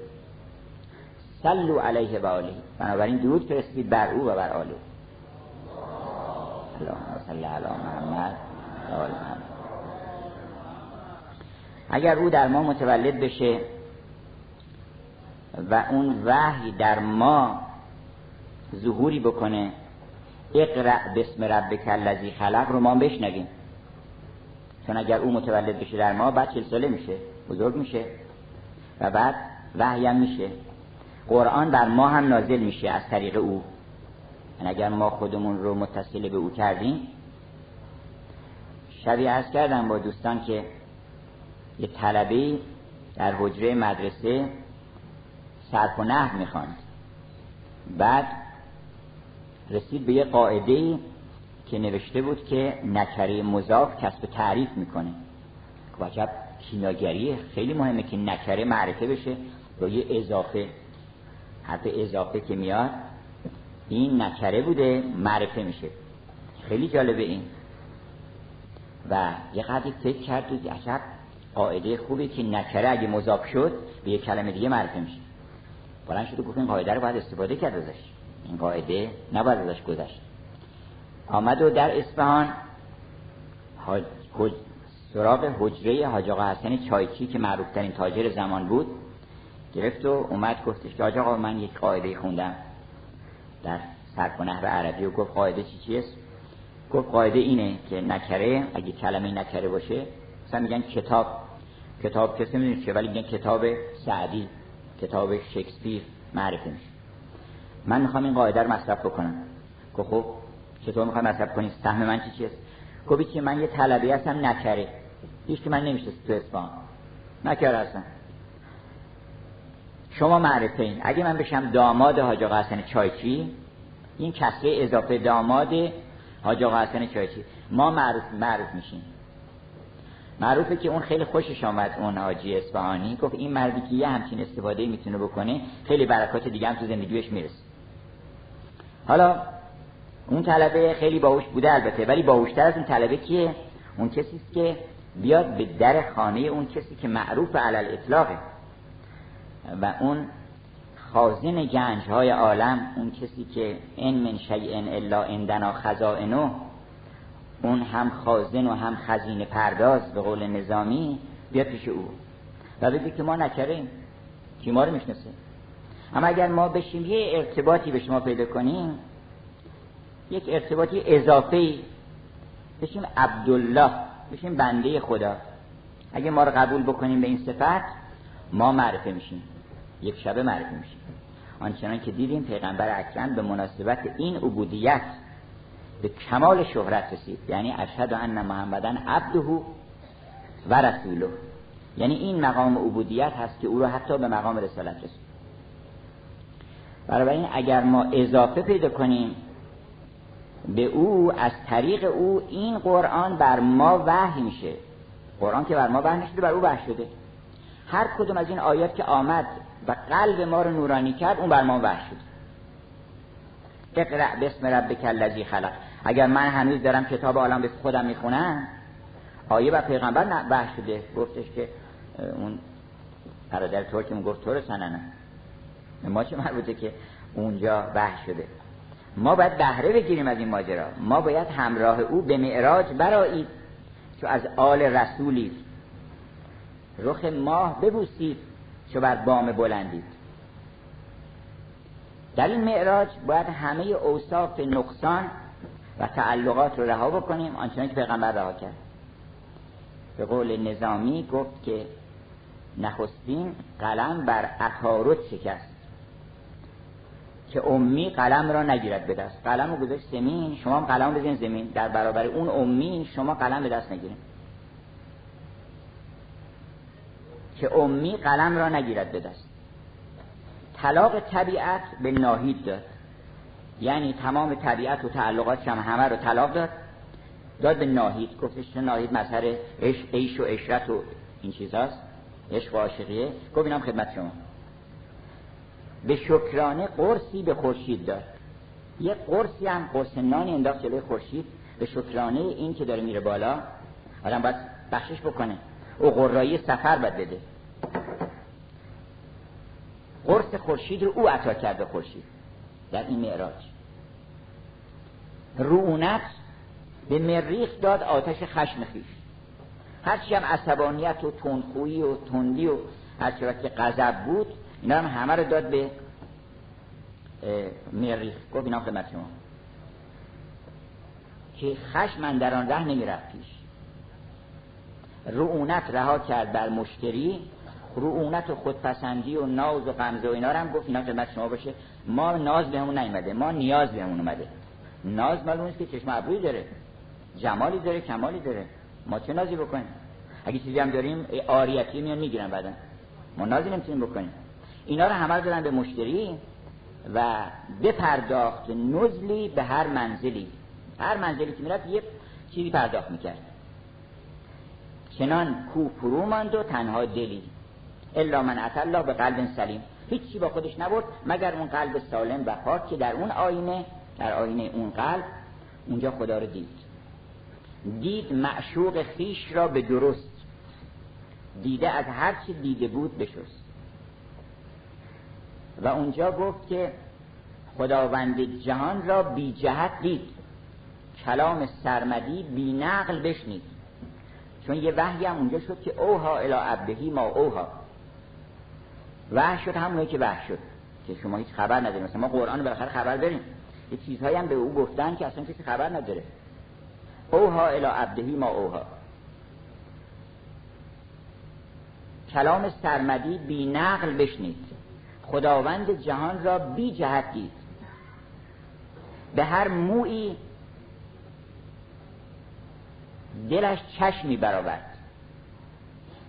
سلو علیه و آله. بنابراین درود فرستید بر او و بر آله. اللهم صل علی محمد اگر او در ما متولد بشه و اون وحی در ما ظهوری بکنه اقرأ بسم ربک الذی خلق رو ما بشنویم. چون اگر او متولد بشه در ما بعد چل ساله میشه بزرگ میشه. و بعد وحی میشه. قرآن بر ما هم نازل میشه از طریق او. اگر ما خودمون رو متصل به او کردیم شبیه از کردم با دوستان که یه طلبه در حجره مدرسه صرف و نحو می‌خواند. بعد رسید به یه قاعده که نوشته بود که نکره مضاف کسب تعریف می‌کنه. وجب کیمیاگری خیلی مهمه که نکره معرفه بشه با یه اضافه. حرف اضافه که میاد این نکره بوده معرفه میشه. خیلی جالبه این. و یه قدری فکر کرد و عجب قاعده خوبی که نکره اگه مضاف شد به یه کلمه دیگه معرفه میشه. بلند شد و گفت این قاعده رو باید استفاده کرد ازش. این قاعده نباید ازش گذشت. آمد و در اصفهان سراغ حجره حاج آقا حسن چایچی که معروف ترین تاجر زمان بود گرفت و اومد گفتش که حاج آقا من یک قاعده خوندم. در سرک و نحو عربی و گفت قاعده چی چیست؟ گفت قاعده اینه که نکره اگه کلمه نکره باشه مثلا میگن کتاب. کتاب کسی می‌دونی چه ولی میگن کتاب سعدی کتاب شکسپیر معرفی میشه. من می‌خوام این قاعده رو مصرف بکنم. که خب چطور می‌خوام مصرف کنی؟ سهم من چی چیست؟ گفتی که من یه طلبی هستم نکره. هیچ که من نمیشه تو اسفان نکره هستم. شما معرفه این اگه من بشم داماد حاج آقا حسن چایچی این کسره اضافه داماد حاج آقا حسن چایچی. ما معروف معروف میشیم. معروفه که اون خیلی خوشش آمد اون حاجی اصفهانی. گفت این مردی که یه همچین استفاده می‌تونه بکنه خیلی برکات دیگه هم تو زندگیش می‌رسه. حالا اون طلبه خیلی باهوش بوده البته ولی باهوشتر از اون طلبه کیه؟ اون کسی که بیاد به در خانه اون کسی که معروف علل اطلاقه و اون خازن گنج های عالم اون کسی که ان من شیء الا عندنا خزائنه اون هم خازن و هم خزینه پرداز به قول نظامی بیاد پیش او. و بگه که ما نکریم. کی ما رو می‌شناسه؟ اما اگر ما بشیم یه ارتباطی به شما پیدا کنیم یک ارتباطی اضافه بشیم عبدالله بشیم بنده خدا. اگه ما رو قبول بکنیم به این صفت ما معرفه میشیم. یک شبه معرفه میشیم آنچنان که دیدیم پیغمبر اکرم به مناسبت این عبودیت به کمال شهرت رسید. یعنی اشهد ان محمدن عبده و رسوله. یعنی این مقام عبودیت هست که او رو حتی به مقام رسالت رسید. برای این اگر ما اضافه پیدا کنیم به او از طریق او این قرآن بر ما وحی میشه. قرآن که بر ما وحی نشده بر او وحی شده. هر کدوم از این آیات که آمد و قلب ما رو نورانی کرد اون بر ما وحی شد. اقرأ بسم ربک الذی خلق. اگر من هنوز دارم کتاب عالم به خودم می‌خونم آیه بر پیغمبر وحی شده. گفتش که اون برادر ترکیم گفت تو رو سننه ما چه مربوطه که اونجا وحی شده؟ ما باید بهره بگیریم از این ماجرا. ما باید همراه او به معراج برایید چو از آل رسولی. رخ ماه ببوسید. چو بر بام بلندید. در این معراج باید همه اوصاف نقصان و تعلقات رو رها بکنیم آنچنان که پیغمبر رها کرد. به قول نظامی گفت که نخستین قلم بر اخارت شکست که امی قلم را نگیرد به دست. قلم رو گذاشت زمین شما هم قلم بزنید زمین. در برابر اون امی شما قلم به دست نگیرید. که امی قلم را نگیرد به دست. طلاق طبیعت به ناهید داد. یعنی تمام طبیعت و تعلقات هم همه رو طلاق داد داد به ناهید. گفتش ناهید مظهر عشق عیش و عشرت و این چیزاست. عشق و عاشقیه. گفت اینم خدمت شما. به شکرانه قرصی به خورشید داد. یه قرصی هم قرص نانی انداخت جلوی خورشید. به شکرانه این که داره میره بالا آدم باید بخشش بکنه. او قرایی سفر باید بده. قرص خورشید رو او عطا کرده خورشید در این معراج. رونت به مریخ داد آتش خشم خیش. هرچی هم عصبانیت و تندخویی و تندی و هرچی که غضب بود اینا هم همه رو داد به مریخ. گفت اینا خدمت شما. که خشم در آن ره نمی‌رفت پیش. رعونت رها کرد بر مشتری رعونت و خودپسندی و ناز و غمزه و اینا هم گفت اینا خدمت شما باشه. ما ناز بهمون نیومده ما نیاز بهمون اومده. ناز معلوم که چشم ابروی داره جمالی داره کمالی داره. ما چه نازی بکنیم؟ اگه چیزی هم داریم آریتی میان می‌گیرن بعدا. ما نازی نمی‌تونیم بکنیم. اینا رو همه دادن به مشتری و بپرداخت نزلی به هر منزلی. هر منزلی که می‌رفت یه چیزی پرداخت می‌کرد. چنان کو فرو ماند و تنها دلی. الا من الله به قلب سلیم. هیچی با خودش نبرد مگر اون قلب سالم و پاک که در اون آینه در آینه اون قلب. اونجا خدا رو دید. دید معشوق خیش را به درست. دیده از هر چی دیده بود بشست و اونجا گفت که خداوند جهان را بی جهت دید. کلام سرمدی بی نقل بشنید. چون یه وحی هم اونجا شد که اوها الى عبدهی ما اوها. وحی شد همونه که وحی شد که شما هیچ خبر نداریم مثلا ما قرآن بالاخره خبر داریم. یه چیزهایی هم به او گفتن که اصلا کسی خبر نداره. اوها الى عبدهی ما اوها. کلام سرمدی بی نقل بشنید. خداوند جهان را بی جهت دید. به هر موی دلش چشمی برآورد.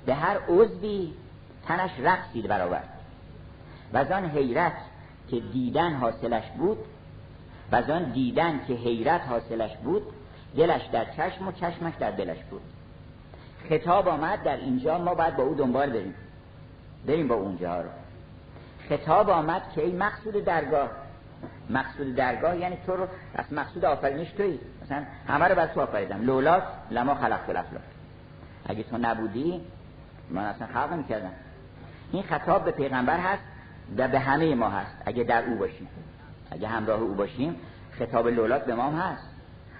به هر عضوی تنش رقصی برآورد. و از آن حیرت که دیدن حاصلش بود و از آن دیدن که حیرت حاصلش بود دلش در چشم و چشمش در دلش بود. خطاب آمد در اینجا ما باید با او دنبال بریم. بریم با اونجا رو. خطاب آمد که ای مقصود درگاه مقصود درگاه یعنی تو رو از مقصود آفرینش توی. مثلا همه رو بر تو آفریدم. لولاس لما خلقت الافلاک. اگه تو نبودی من اصلا خلق می‌کردم این خطاب به پیغمبر هست و به همه ما هست اگه در او باشیم. اگه همراه او باشیم خطاب لولاک به ما هم هست.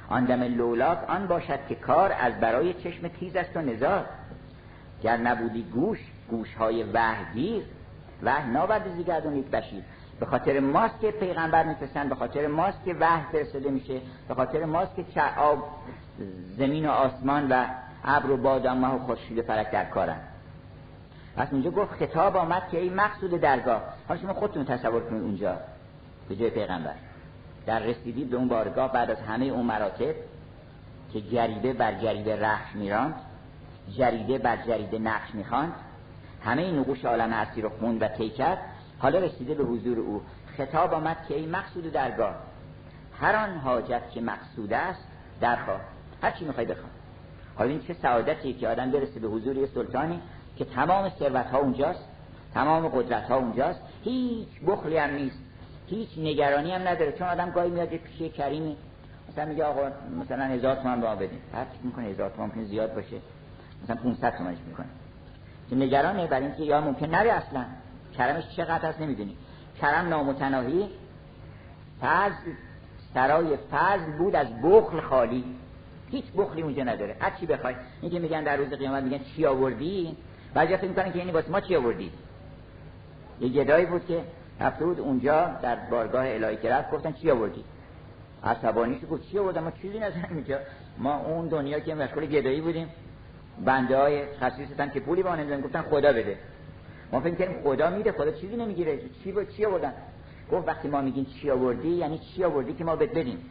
آن دم لولاک آن باشد که کار از برای چشم تیز است و نزار. گر نبودی گوش گوش های وحگیر وحی ناورد زیگردون یک به خاطر ماست که پیغمبر میفرستن به خاطر ماست که وحی فرستاده میشه به خاطر ماست که آب زمین و آسمان و ابر و باد و و خورشید فلک در کارن. پس اینجا گفت خطاب آمد که این مقصود درگاه. حالا شما خودتون تصور کنید اونجا به جای پیغمبر. در رسیدید به اون بارگاه بعد از همه اون مراتب که جریده بر جریده رخش میراند جریده بر جریده نقش می‌خواند همه نقوش عالم هستی رو خوند و طی حالا رسیده به حضور او خطاب آمد که این مقصود درگاه. هر آن حاجت که مقصود است درخواه. هر چی می‌خوای بخواه. حالا این چه سعادتی که آدم برسه به حضور یه سلطانی که تمام ثروت ها اونجاست تمام قدرت ها اونجاست هیچ بخلی هم نیست هیچ نگرانی هم نداره. چون آدم گاهی میاد یه پیشه کریمی مثلا میگه آقا مثلا هزار تومن به بدین. هر می‌کنه هزار تومن ممکن زیاد باشه. مثلا 500 تومنش می‌کنه. که نگرانه برای اینکه یا ممکن نره اصلا. کرمش چقدر هست نمی‌دونی. کرم نامتناهی فضل سرای فضل بود از بخل خالی. هیچ بخلی اونجا نداره. هر چی بخوای. اینکه میگن در روز قیامت میگن چی آوردی؟ بعضی فکر می‌کنن که یعنی واسه ما چی آوردی؟ یه گدایی بود که رفته بود اونجا در بارگاه الهی که رفت گفتن چی آوردی؟ عصبانی شد گفت چی آوردم؟ ما چیزی نداریم اینجا. ما اون دنیا که مشغول گدایی بودیم. بنده های خصیصتن که پولی با نمیدن گفتن خدا بده. ما فکر کردیم خدا میده خدا چیزی نمی‌گیره. چی با چی آوردن؟ گفت وقتی ما میگیم چی آوردی یعنی چی آوردی که ما بهت بدیم؟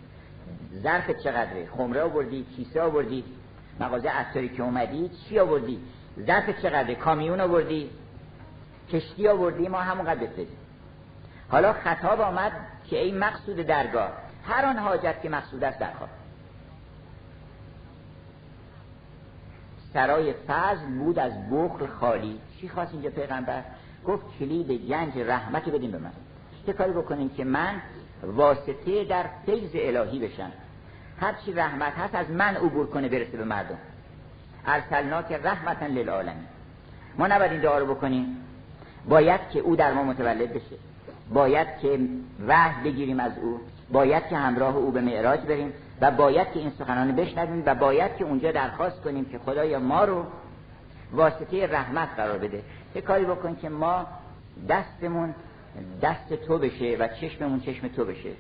ظرف چقدره؟ خمره آوردی؟ کیسه آوردی؟ مغازه عطاری که اومدی چی آوردی؟ ظرف چقدره؟ کامیون آوردی؟ کشتی آوردی؟ ما همونقدر بهت حالا خطاب آمد که این مقصود درگاه هر آن حاجت که مقصود است درخواه. سرای فضل بود از بخل خالی. چی خواست اینجا پیغمبر؟ گفت کلید گنج رحمت بدیم به من. چه کاری بکنیم که من واسطه در فیض الهی بشم. هرچی رحمت هست از من عبور کنه برسه به مردم. ارسلنا که رحمتا للعالمین. ما نباید این دعا رو بکنیم. باید که او در ما متولد بشه. باید که وحی بگیریم از او. باید که همراه او به معراج بریم. و باید که این سخنان بشنویم. و باید که اونجا درخواست کنیم که خدایا ما رو واسطه رحمت قرار بده. یه کاری بکن که ما دستمون دست تو بشه و چشممون چشم تو بشه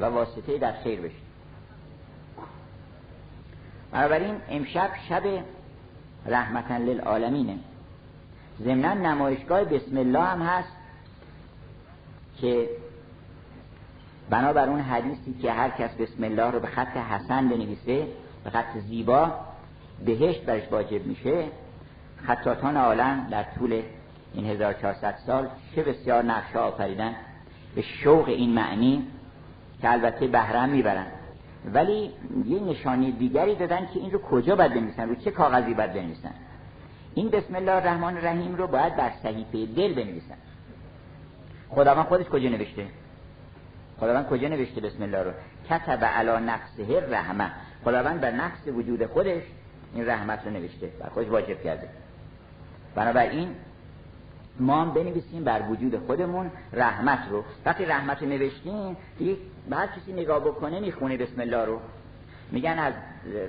و واسطه در خیر بشه. بنابراین امشب شب رحمتا للعالمینه. ضمنا نمایشگاه بسم الله هم هست که بنابر اون حدیثی که هر کس بسم الله رو به خط حسن بنویسه به خط زیبا بهشت برش واجب میشه. خطاتان عالم در طول این 1400 سال چه بسیار نقشه آفریدن به شوق این معنی که البته بهرم می‌برن. ولی یه نشانی دیگری دادن که این رو کجا باید بنویسن؟ رو چه کاغذی باید بنویسن؟ این بسم الله الرحمن الرحیم رو باید بر صحیفه دل بنویسن. خداوند خودش کجا نوشته؟ خداوند کجا نوشته بسم الله رو؟ کتب علا نفسه رحمه خداوند بر نفس وجود خودش این رحمت رو نوشته. بر خودش واجب کرده. بنابراین ما هم بنویسیم بر وجود خودمون رحمت رو. وقتی رحمت رو نوشتیم دیگه هر کسی نگاه بکنه می‌خونه بسم الله رو. میگن از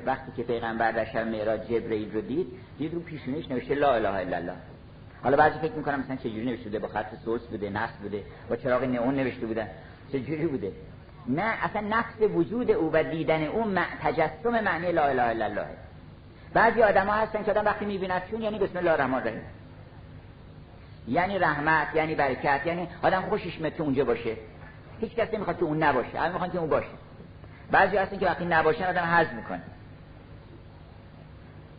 وقتی که پیغمبر در شب معراج جبرئیل رو دید دید رو پیشونیش نوشته لا اله الا الله. حالا بعضی فکر می‌کنم مثلا چجوری نوشته بوده؟ با خط سوس بوده نصب بوده با چراغ نئون نوشته بودن. چجوری بوده؟ نه اصلا نفس وجود او و دیدن او تجسم معنی لا اله الا الله. بعضی آدما هستن که آدم وقتی می‌بیند چون یعنی بسم الله الرحمن الرحیم. یعنی رحمت یعنی برکت یعنی آدم خوشش میاد که اونجا باشه. هیچ کسی نمی‌خواد که اون نباشه همه می‌خوان که اون باشه. بعضی هستن که وقتی نباشن آدم حزم می‌کنه.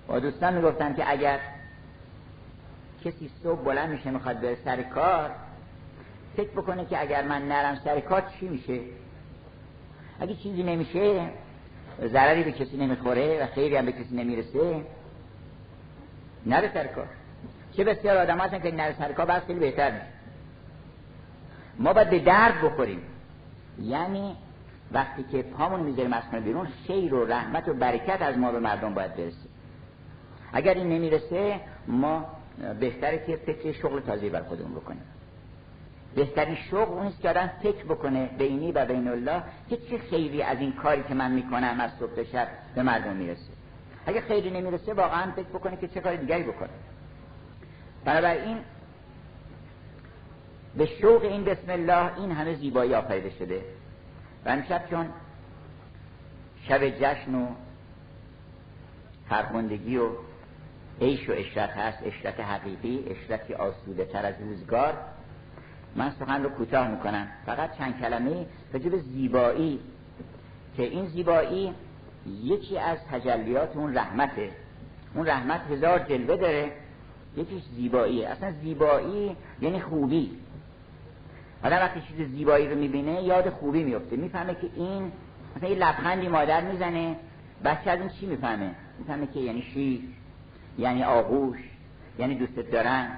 با دوستان می‌گفتن که اگر کسی صبح بلند میشه می‌خواد بره سر کار فکر بکنه که اگر من نرم سر کار چی میشه؟ اگه چیزی نمیشه ضرری به کسی نمی‌خوره و خیری هم به کسی نمی‌رسه. نره سر کار. چه بسیار آدم هستن که نره سر کار خیلی بهتر میشه. ما باید به درد بخوریم. یعنی وقتی که پامون می‌ذاریم از بیرون خیر و رحمت و برکت از ما به مردم باید برسه. اگر این نمی‌رسه ما بهتره که فکر شغل تازه بر خودمون بکنیم. بهترین شغل اونیست که آدم فکر بکنه بینی و بین الله که چه خیری از این کاری که من می‌کنم از صبح شب به مردم می‌رسه. اگه خیری نمی‌رسه واقعا فکر بکنه که چه کار دیگری بکنه. بنابراین به شوق این بسم الله این همه زیبایی آفریده شده. و امشب چون شب جشن و فرخندگی و عیش و اشرت هست اشرت حقیقی اشرتی آسوده تر از روزگار من سخن رو کوتاه می‌کنم. فقط چند کلمه راجع به زیبایی. که این زیبایی یکی از تجلیات اون رحمته. اون رحمت هزار جلوه داره یکیش زیباییه اصلا زیبایی یعنی خوبی. آدم وقتی چیز زیبایی رو می‌بینه یاد خوبی میفته می‌فهمه که این مثلا یه لبخندی مادر می‌زنه بچه از این چی می‌فهمه؟ می‌فهمه که یعنی شیر یعنی آغوش یعنی دوستت دارن.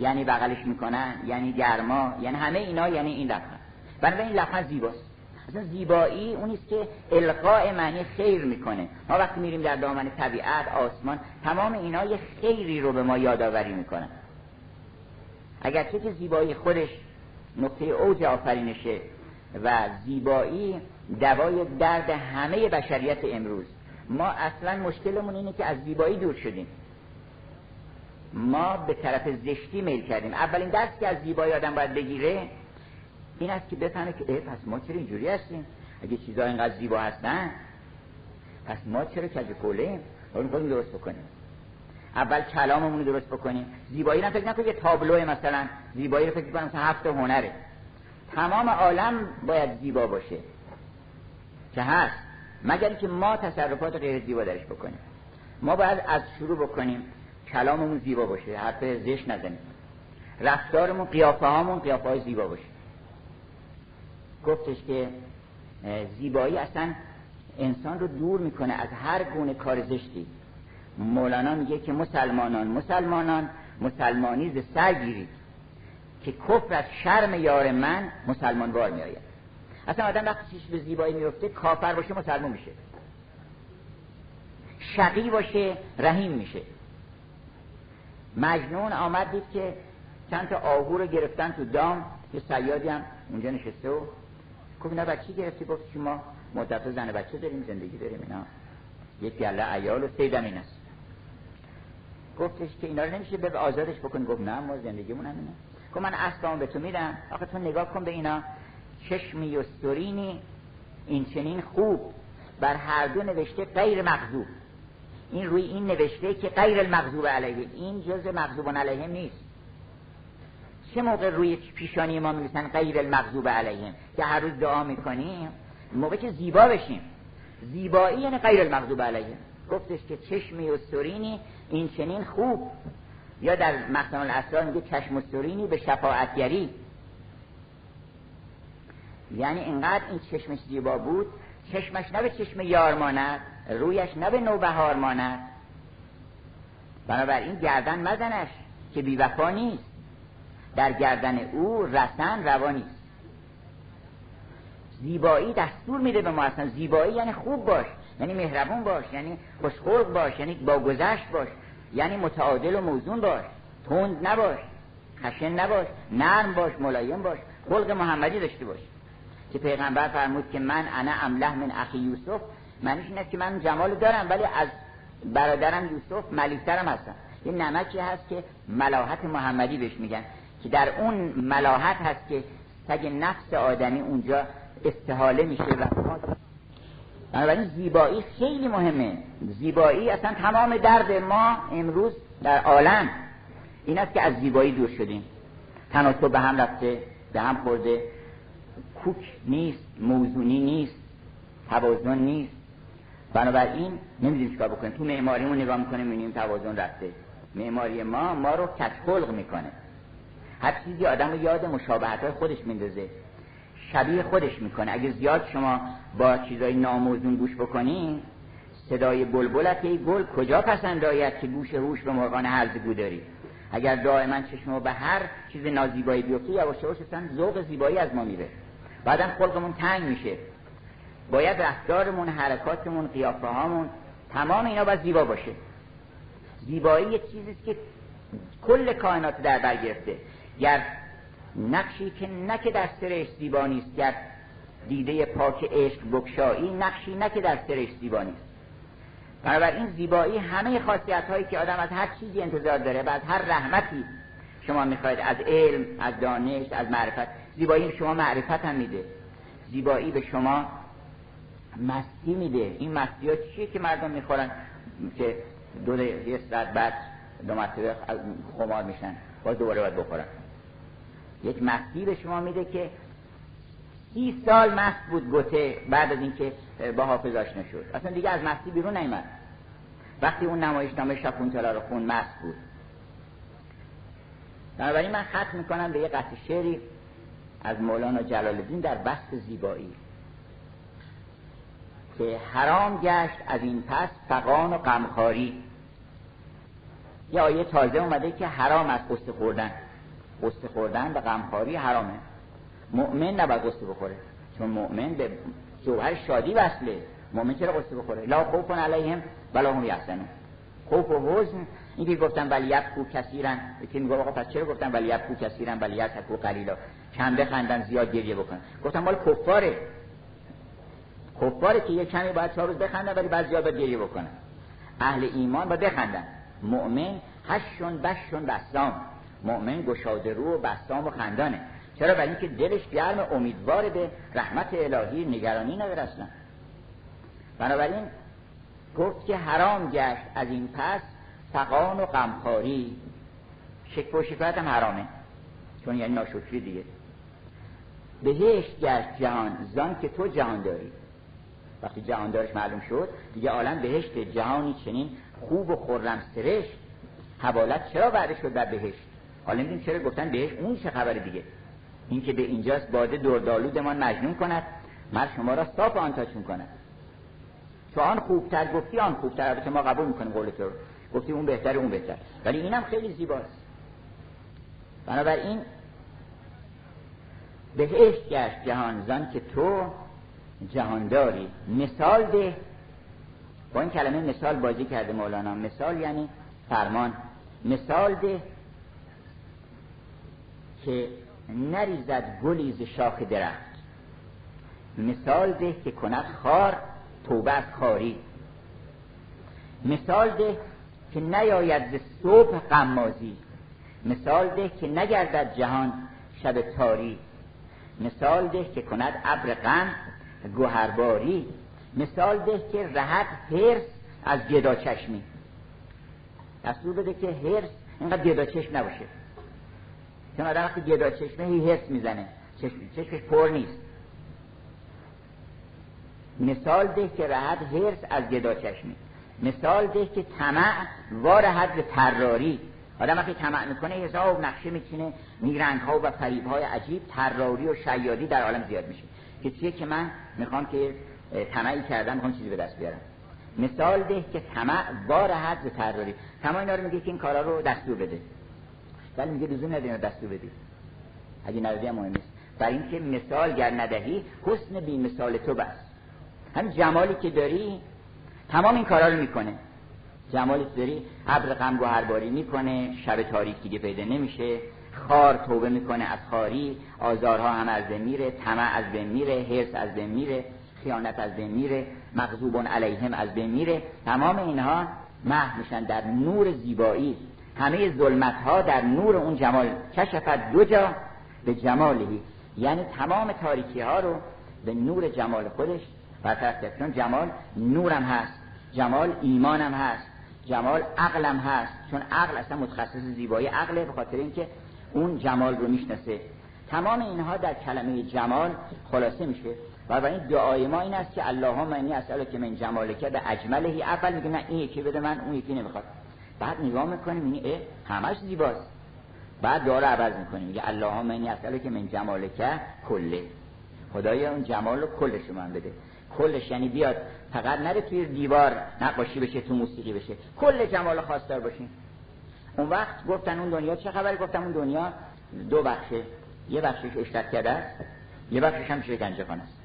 یعنی بغلش می‌کنن یعنی گرما یعنی همه اینا یعنی این لبخند بنابراین این لبخند زیباست. اصلا زیبایی اونیست که القاء معنی خیر می‌کنه. ما وقتی میریم در دامن طبیعت آسمان تمام اینا یه خیری رو به ما یادآوری می‌کنن. اگرچه که زیبایی خودش نقطه اوج آفرینشه و زیبایی دوای درد همه بشریت امروز. ما اصلا مشکلمون اینه که از زیبایی دور شدیم. ما به طرف زشتی میل کردیم. اولین درس که از زیبایی آدم باید بگیره این است که بفهمه که پس ما چرا اینجوری هستیم؟ اگه چیزا اینقدر زیبا هستن پس ما چرا کج کوله رو خودمون درست بکنیم. اول کلاممون درست بکنیم. زیبایی نه فکر یه تابلو مثلا. زیبایی رو فکر مثلا هفت هنره. تمام عالم باید زیبا باشه. که هست. مگر که ما تصرفات غیر زیبا درش بکنیم. ما باید از شروع بکنیم. کلاممون زیبا باشه حرف زشت نزنیم. رفتارمون قیافه هامون قیافه های زیبا باشه. گفتش که زیبایی اصلا انسان رو دور می‌کنه از هر گونه کار زشتی. مولانا میگه که مسلمانان مسلمانان مسلمانی ز سر گیرید. که کفر از شرم یار من مسلمان بار میآید. اصلا آدم وقتی چیش به زیبایی میفته کافر باشه مسلمان میشه. شقی باشه رحیم میشه. مجنون آمد دید که چند تا آهو رو گرفتن تو دام. یه سیادی هم اونجا نشسته و گفت اینا بچه گرفتی؟ گفت که ما مدت زن بچه داریم زندگی داریم اینا. یک گله ایال و سیدم این است. گفتش که اینا رو نمیشه به آزادش بکن. گفت نه ما زندگیمون هم اینه. گفت من اصلا به تو میدم. آخه تو نگاه کن به اینا. چشمی و سرینی این چنین خوب. بر هر دو نوشته غیر مغضوب این روی این نوشته که غیر المغضوب علیه. این جز مغضوب علیه نیست. چه موقع روی پیشانی ما میگن غیر المغضوب علیهم که هر روز دعا می‌کنیم موقع که زیبا بشیم. زیبایی یعنی غیر المغضوب علیهم گفتش که چشمی و سرینی این چنین خوب. یا در مخزن الاسرار میگه چشم و سرینی به شفاعتگری یعنی اینقدر این چشمش زیبا بود چشمش نه به چشم یار ماند. رویش نه به نوبهار ماند. بنابراین گردن مزنش که بیوفا نیست. در گردن او رسن روانی زیبایی دستور میده به ما اصلا. زیبایی یعنی خوب باش یعنی مهربون باش یعنی خوشخلق باش یعنی با گذشت باش یعنی متعادل و موزون باش. تند نباش خشن نباش نرم باش ملایم باش خلق محمدی داشته باش. که پیغمبر فرمود که من انا امله من اخی یوسف معنیش این است که من جمال دارم ولی از برادرم یوسف ملیکترم هستم. یه نمکی هست که ملاحت محمدی بهش میگن که در اون ملاحت هست که سگ نفس آدمی اونجا استحاله میشه و بنابراین زیبایی خیلی مهمه. زیبایی اصلا تمام درد ما امروز در عالم این است که از زیبایی دور شدیم. تناسب به هم رفته به هم خورده. کوک نیست موزونی نیست توازن نیست. بنابراین نمی‌دونیم چیکار بکنیم. تو معماریمون نگاه می‌کنیم می‌بینیم توازن رفته. معماری ما ما رو کچخلق می‌کنه. هر چیزی آدم رو یاد مشابهت خودش میندازه. شبیه خودش می‌کنه. اگه زیاد شما با چیزای ناموزون گوش بکنین صدای بلبلت ای گل کجا پسند آید که گوش هوش به مرغان هرزگو داری؟ اگر دائما چشم به هر چیز نازیبایی بیفته یواش یواش اصلا ذوق زیبایی از ما میره. بعدا خلقمون تنگ میشه. باید رفتارمون حرکاتمون قیافه هامون تمام اینا باید زیبا باشه. زیبایی یه چیزیست که کل کائنات در بر گرفته. گر نقشی که نه که در سرش زیبا نیست گر دیده پاک عشق بکشایی نقشی نه که در سرش زیبا نیست. بنابراین زیبایی همه خاصیت هایی که آدم از هر چیزی انتظار داره و از هر رحمتی شما می‌خواید از علم از دانش از معرفت زیبایی شما معرفت هم میده. زیبایی به شما مستی میده. این مستی ها چیه که مردم می‌خورن؟ که دو یه ساعت بعد دو مرتبه خمار میشن باز دوباره باید بخورن. یک مستی به شما میده که سی سال مست بود گوته بعد از اینکه با حافظ آشنا شد. اصلا دیگه از مستی بیرون نیمد وقتی اون نمایشنامه شاپونتالا رو خون مست بود. بنابراین من ختم می‌کنم به یه قطع شعری از مولانا جلال الدین در بست زیبایی. که حرام گشت از این پس فقان و غمخواری. یه آیه تازه اومده که حرام از قصه خوردن. قصه خوردن به غمخواری حرامه. مؤمن نباید قصه بخوره. چون مؤمن به جوهر شادی وصله. مؤمن چرا قصه بخوره؟ لا خوف علیهم ولا هم یحزنون. خوف و حزن این که گفتن ولی یبکو کثیرن. که میگه آقا پس چرا گفتن ولی یبکو کثیرن ولی یسکو قلیلا؟ کم بخندن زیاد گریه بکنن گفتن مال کفاره. کفاره که یه کمی باید چهار روز بخندن ولی بعد زیاد باید گریه بکنن. اهل ایمان باید بخندن. مؤمن هشون بشون بسام مؤمن گشاده رو و بسام و خندانه. چرا؟ برای اینکه دلش گرم امیدوار به رحمت الهی نگرانی نداره اصلا. بنابراین گفت که حرام گشت از این پس فقان و غمخواری. شک و شکایت هم حرامه. چون یعنی ناشکری دیگه. بهشت گشت جهان زان که تو جهان داری. وقتی جهاندارش معلوم شد دیگه عالم بهشت جهانی چنین خوب و خرم سرش حوالت چرا بعد شد در بهشت؟ حالا می‌دونیم چرا گفتن بهشت؟ اون چه خبر دیگه؟ این که به اینجاست باده دردالودمان مجنون کند مرد شما را صاف آنتاشون کند تو آن خوبتر گفتی آن خوبتر. البته ما قبول می‌کنیم قول تو گفتی اون بهتر اون بهتر. ولی اینم خیلی زیباست. بنابراین بهشت گشت جهان زن که تو جهانداری مثال ده. با این کلمه مثال بازی کرده مولانا. مثال یعنی فرمان. مثال ده که نریزد گلی ز شاخ درخت. مثال ده که کند خار توبه از خاری. مثال ده که نیاید ز صبح قمازی مثال ده که نگردد جهان شب تاری. مثال ده که کند ابر غم. گوهرباری. مثال ده که رهد هرس از گدا چشمی. دستور بده که هرس اینقدر گدا چشم نباشه. چون آدم وقتی گدا چشمه هی هرس می‌زنه. چشم چشمش پر نیست. مثال ده که رهد هرس از گدا چشمی. مثال ده که طمع وارهد به تراری آدم وقتی طمع می‌کنه حساب نقشه میچینه. میرنگ ها و فریب های عجیب تراری و شیادی در عالم زیاد میشه. که چیه که من می‌خوام که طمعی کردم می‌خوام چیزی به دست بیارم. مثال ده که طمع وارهد به تراری تمام اینا رو میگه که این کارا رو دستور بده. ولی میگه لزوم نداری دستور بدی. اگه ندادی هم مهم نیست. برای اینکه مثال گر ندهی حسن بی مثال تو بس. همین جمالی که داری تمام این کارا رو می‌کنه. جمالی که داری ابر غم گوهرباری می‌کنه شب تاریک دیگه پیدا نمیشه. خار توبه می‌کنه از خاری آزارها هم از بین میره طمع از بین میره حرص از بین خیانت از بین میره علیهم از بین تمام اینها محو میشن در نور زیبایی. همه ظلمت ها در نور اون جمال. کشفت دو جا به جمالهی یعنی تمام تاریکی ها رو به نور جمال خودش برطرف چون جمال نورم هست جمال ایمانم هست جمال عقلم هست. چون عقل اصلا متخصص زیبایی عقله به خاطر اینکه اون جمال رو می‌شناسه. تمام اینها در کلمه جمال خلاصه میشه و این دعای ما این است که اللهم انی اسالک که من جمالک به اجملهی اول میگه نه این یکی بده من اون یکی نمی‌خواد. بعد نگاه می‌کنیم این همش زیباست. بعد دعا رو عوض می‌کنیم. میگه اللهم انی اسالک من جمالک کله. خدایا اون جمال رو کلش من بده. کلش یعنی بیاد. فقط نره توی دیوار نقاشی بشه تو موسیقی بشه. کل جمال خواستار باشیم اون وقت گفتن اون دنیا چه خبری گفتم اون دنیا دو بخشه. یه بخشش اشتت کرده است یه بخشش هم شکنجه خانه است.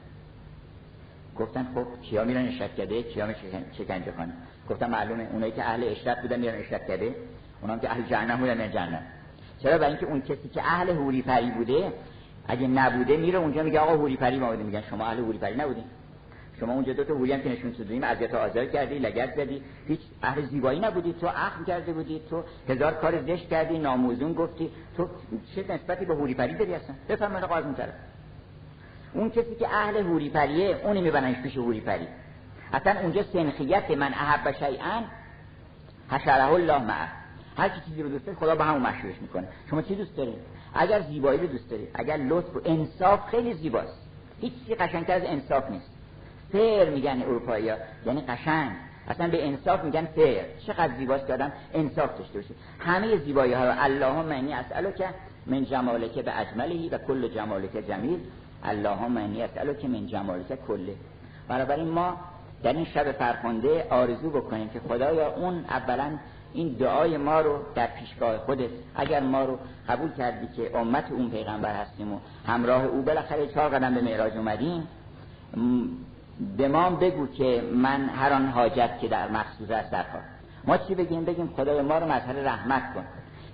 گفتن خب کیا میرن اشتت کرده؟ کیا شکنجه خانه؟ گفتم معلومه اونایی که اهل اشتت بودن میرن اشتت کرده اونام که اهل جهنم بودن میرن جهنم. چرا؟ برای اینکه اون کسی که اهل هوری پری بوده اگه نبوده میره اونجا میگه آقا هوری پری ما میگن شما اهل هوری پری نبودین. شما اونجا دو تا هوری هم که نشون سودیم اذیت آزار کردی لگد زدی. هیچ اهل زیبایی نبودی تو اخم کرده بودی تو هزار کار زشت کردی ناموزون گفتی. تو چه نسبتی به هوری پری داری اصلا؟ بفرمایید آقا اون طرف. اون کسی که اهل هوری پریه اونی میبرنش پیش هوری پری اصلا اونجا سنخیت من احب شیئا حشره الله معه. هر چیزی رو دوست داری خدا به همون مشهورش می‌کنه. شما چی دوست دارید؟ اگر زیبایی رو دوست دارید اگر لطف و انصاف خیلی زیباست. هیچ چیزی قشنگتر از انصاف نیست. فیر میگن اروپایی یعنی قشنگ. اصلا به انصاف میگن فیر چقدر زیباست که آدم انصاف داشته باشه. همه زیبایی ها رو اللهم انی که من جمالک به اجملهی و کل جمالک جمیل. اللهم انی که من جمالک کله بنابراین ما در این شب فرخنده آرزو بکنیم که خدایا اون اولا این دعای ما رو در پیشگاه خودت اگر ما رو قبول کردی که امت اون پیغمبر هستیم و همراه او بالاخره چهار قدم به معراج اومدیم ما بگو که من هر آن حاجت که در مخصوص است در ما چی بگیم؟ بگیم خدای ما رو مظهر رحمت کن.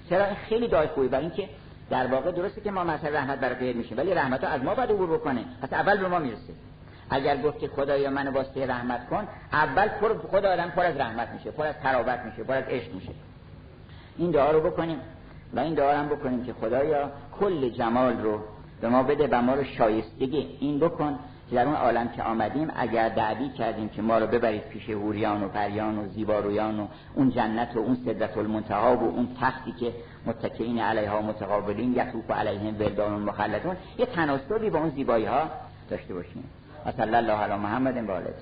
چرا خیلی دعای خوبی؟ برای اینکه در واقع درسته که ما مظهر رحمت برای غیر میشیم ولی رحمت از ما بعد عبور بکنه. پس اول به ما می‌رسه. اگر گفت که خدایا من واسطه رحمت کن اول پر خدا آدم پر از رحمت میشه پر از تراوت میشه پر از عشق میشه. این دعا رو بکنیم و این دعا هم بکنیم که خدایا کل جمال رو به ما بده و ما رو شایستگی این بکن در اون عالم که آمدیم اگر دعوی کردیم که ما رو ببرید پیش هوریان و پریان و زیبارویان و اون جنت و اون صدرت المنتها و اون تختی که متکئین علیها متقابلین یطوف علیهم ولدان مخلدون یه تناسبی با اون زیبایی ها داشته باشیم و صلی الله علی محمد و آله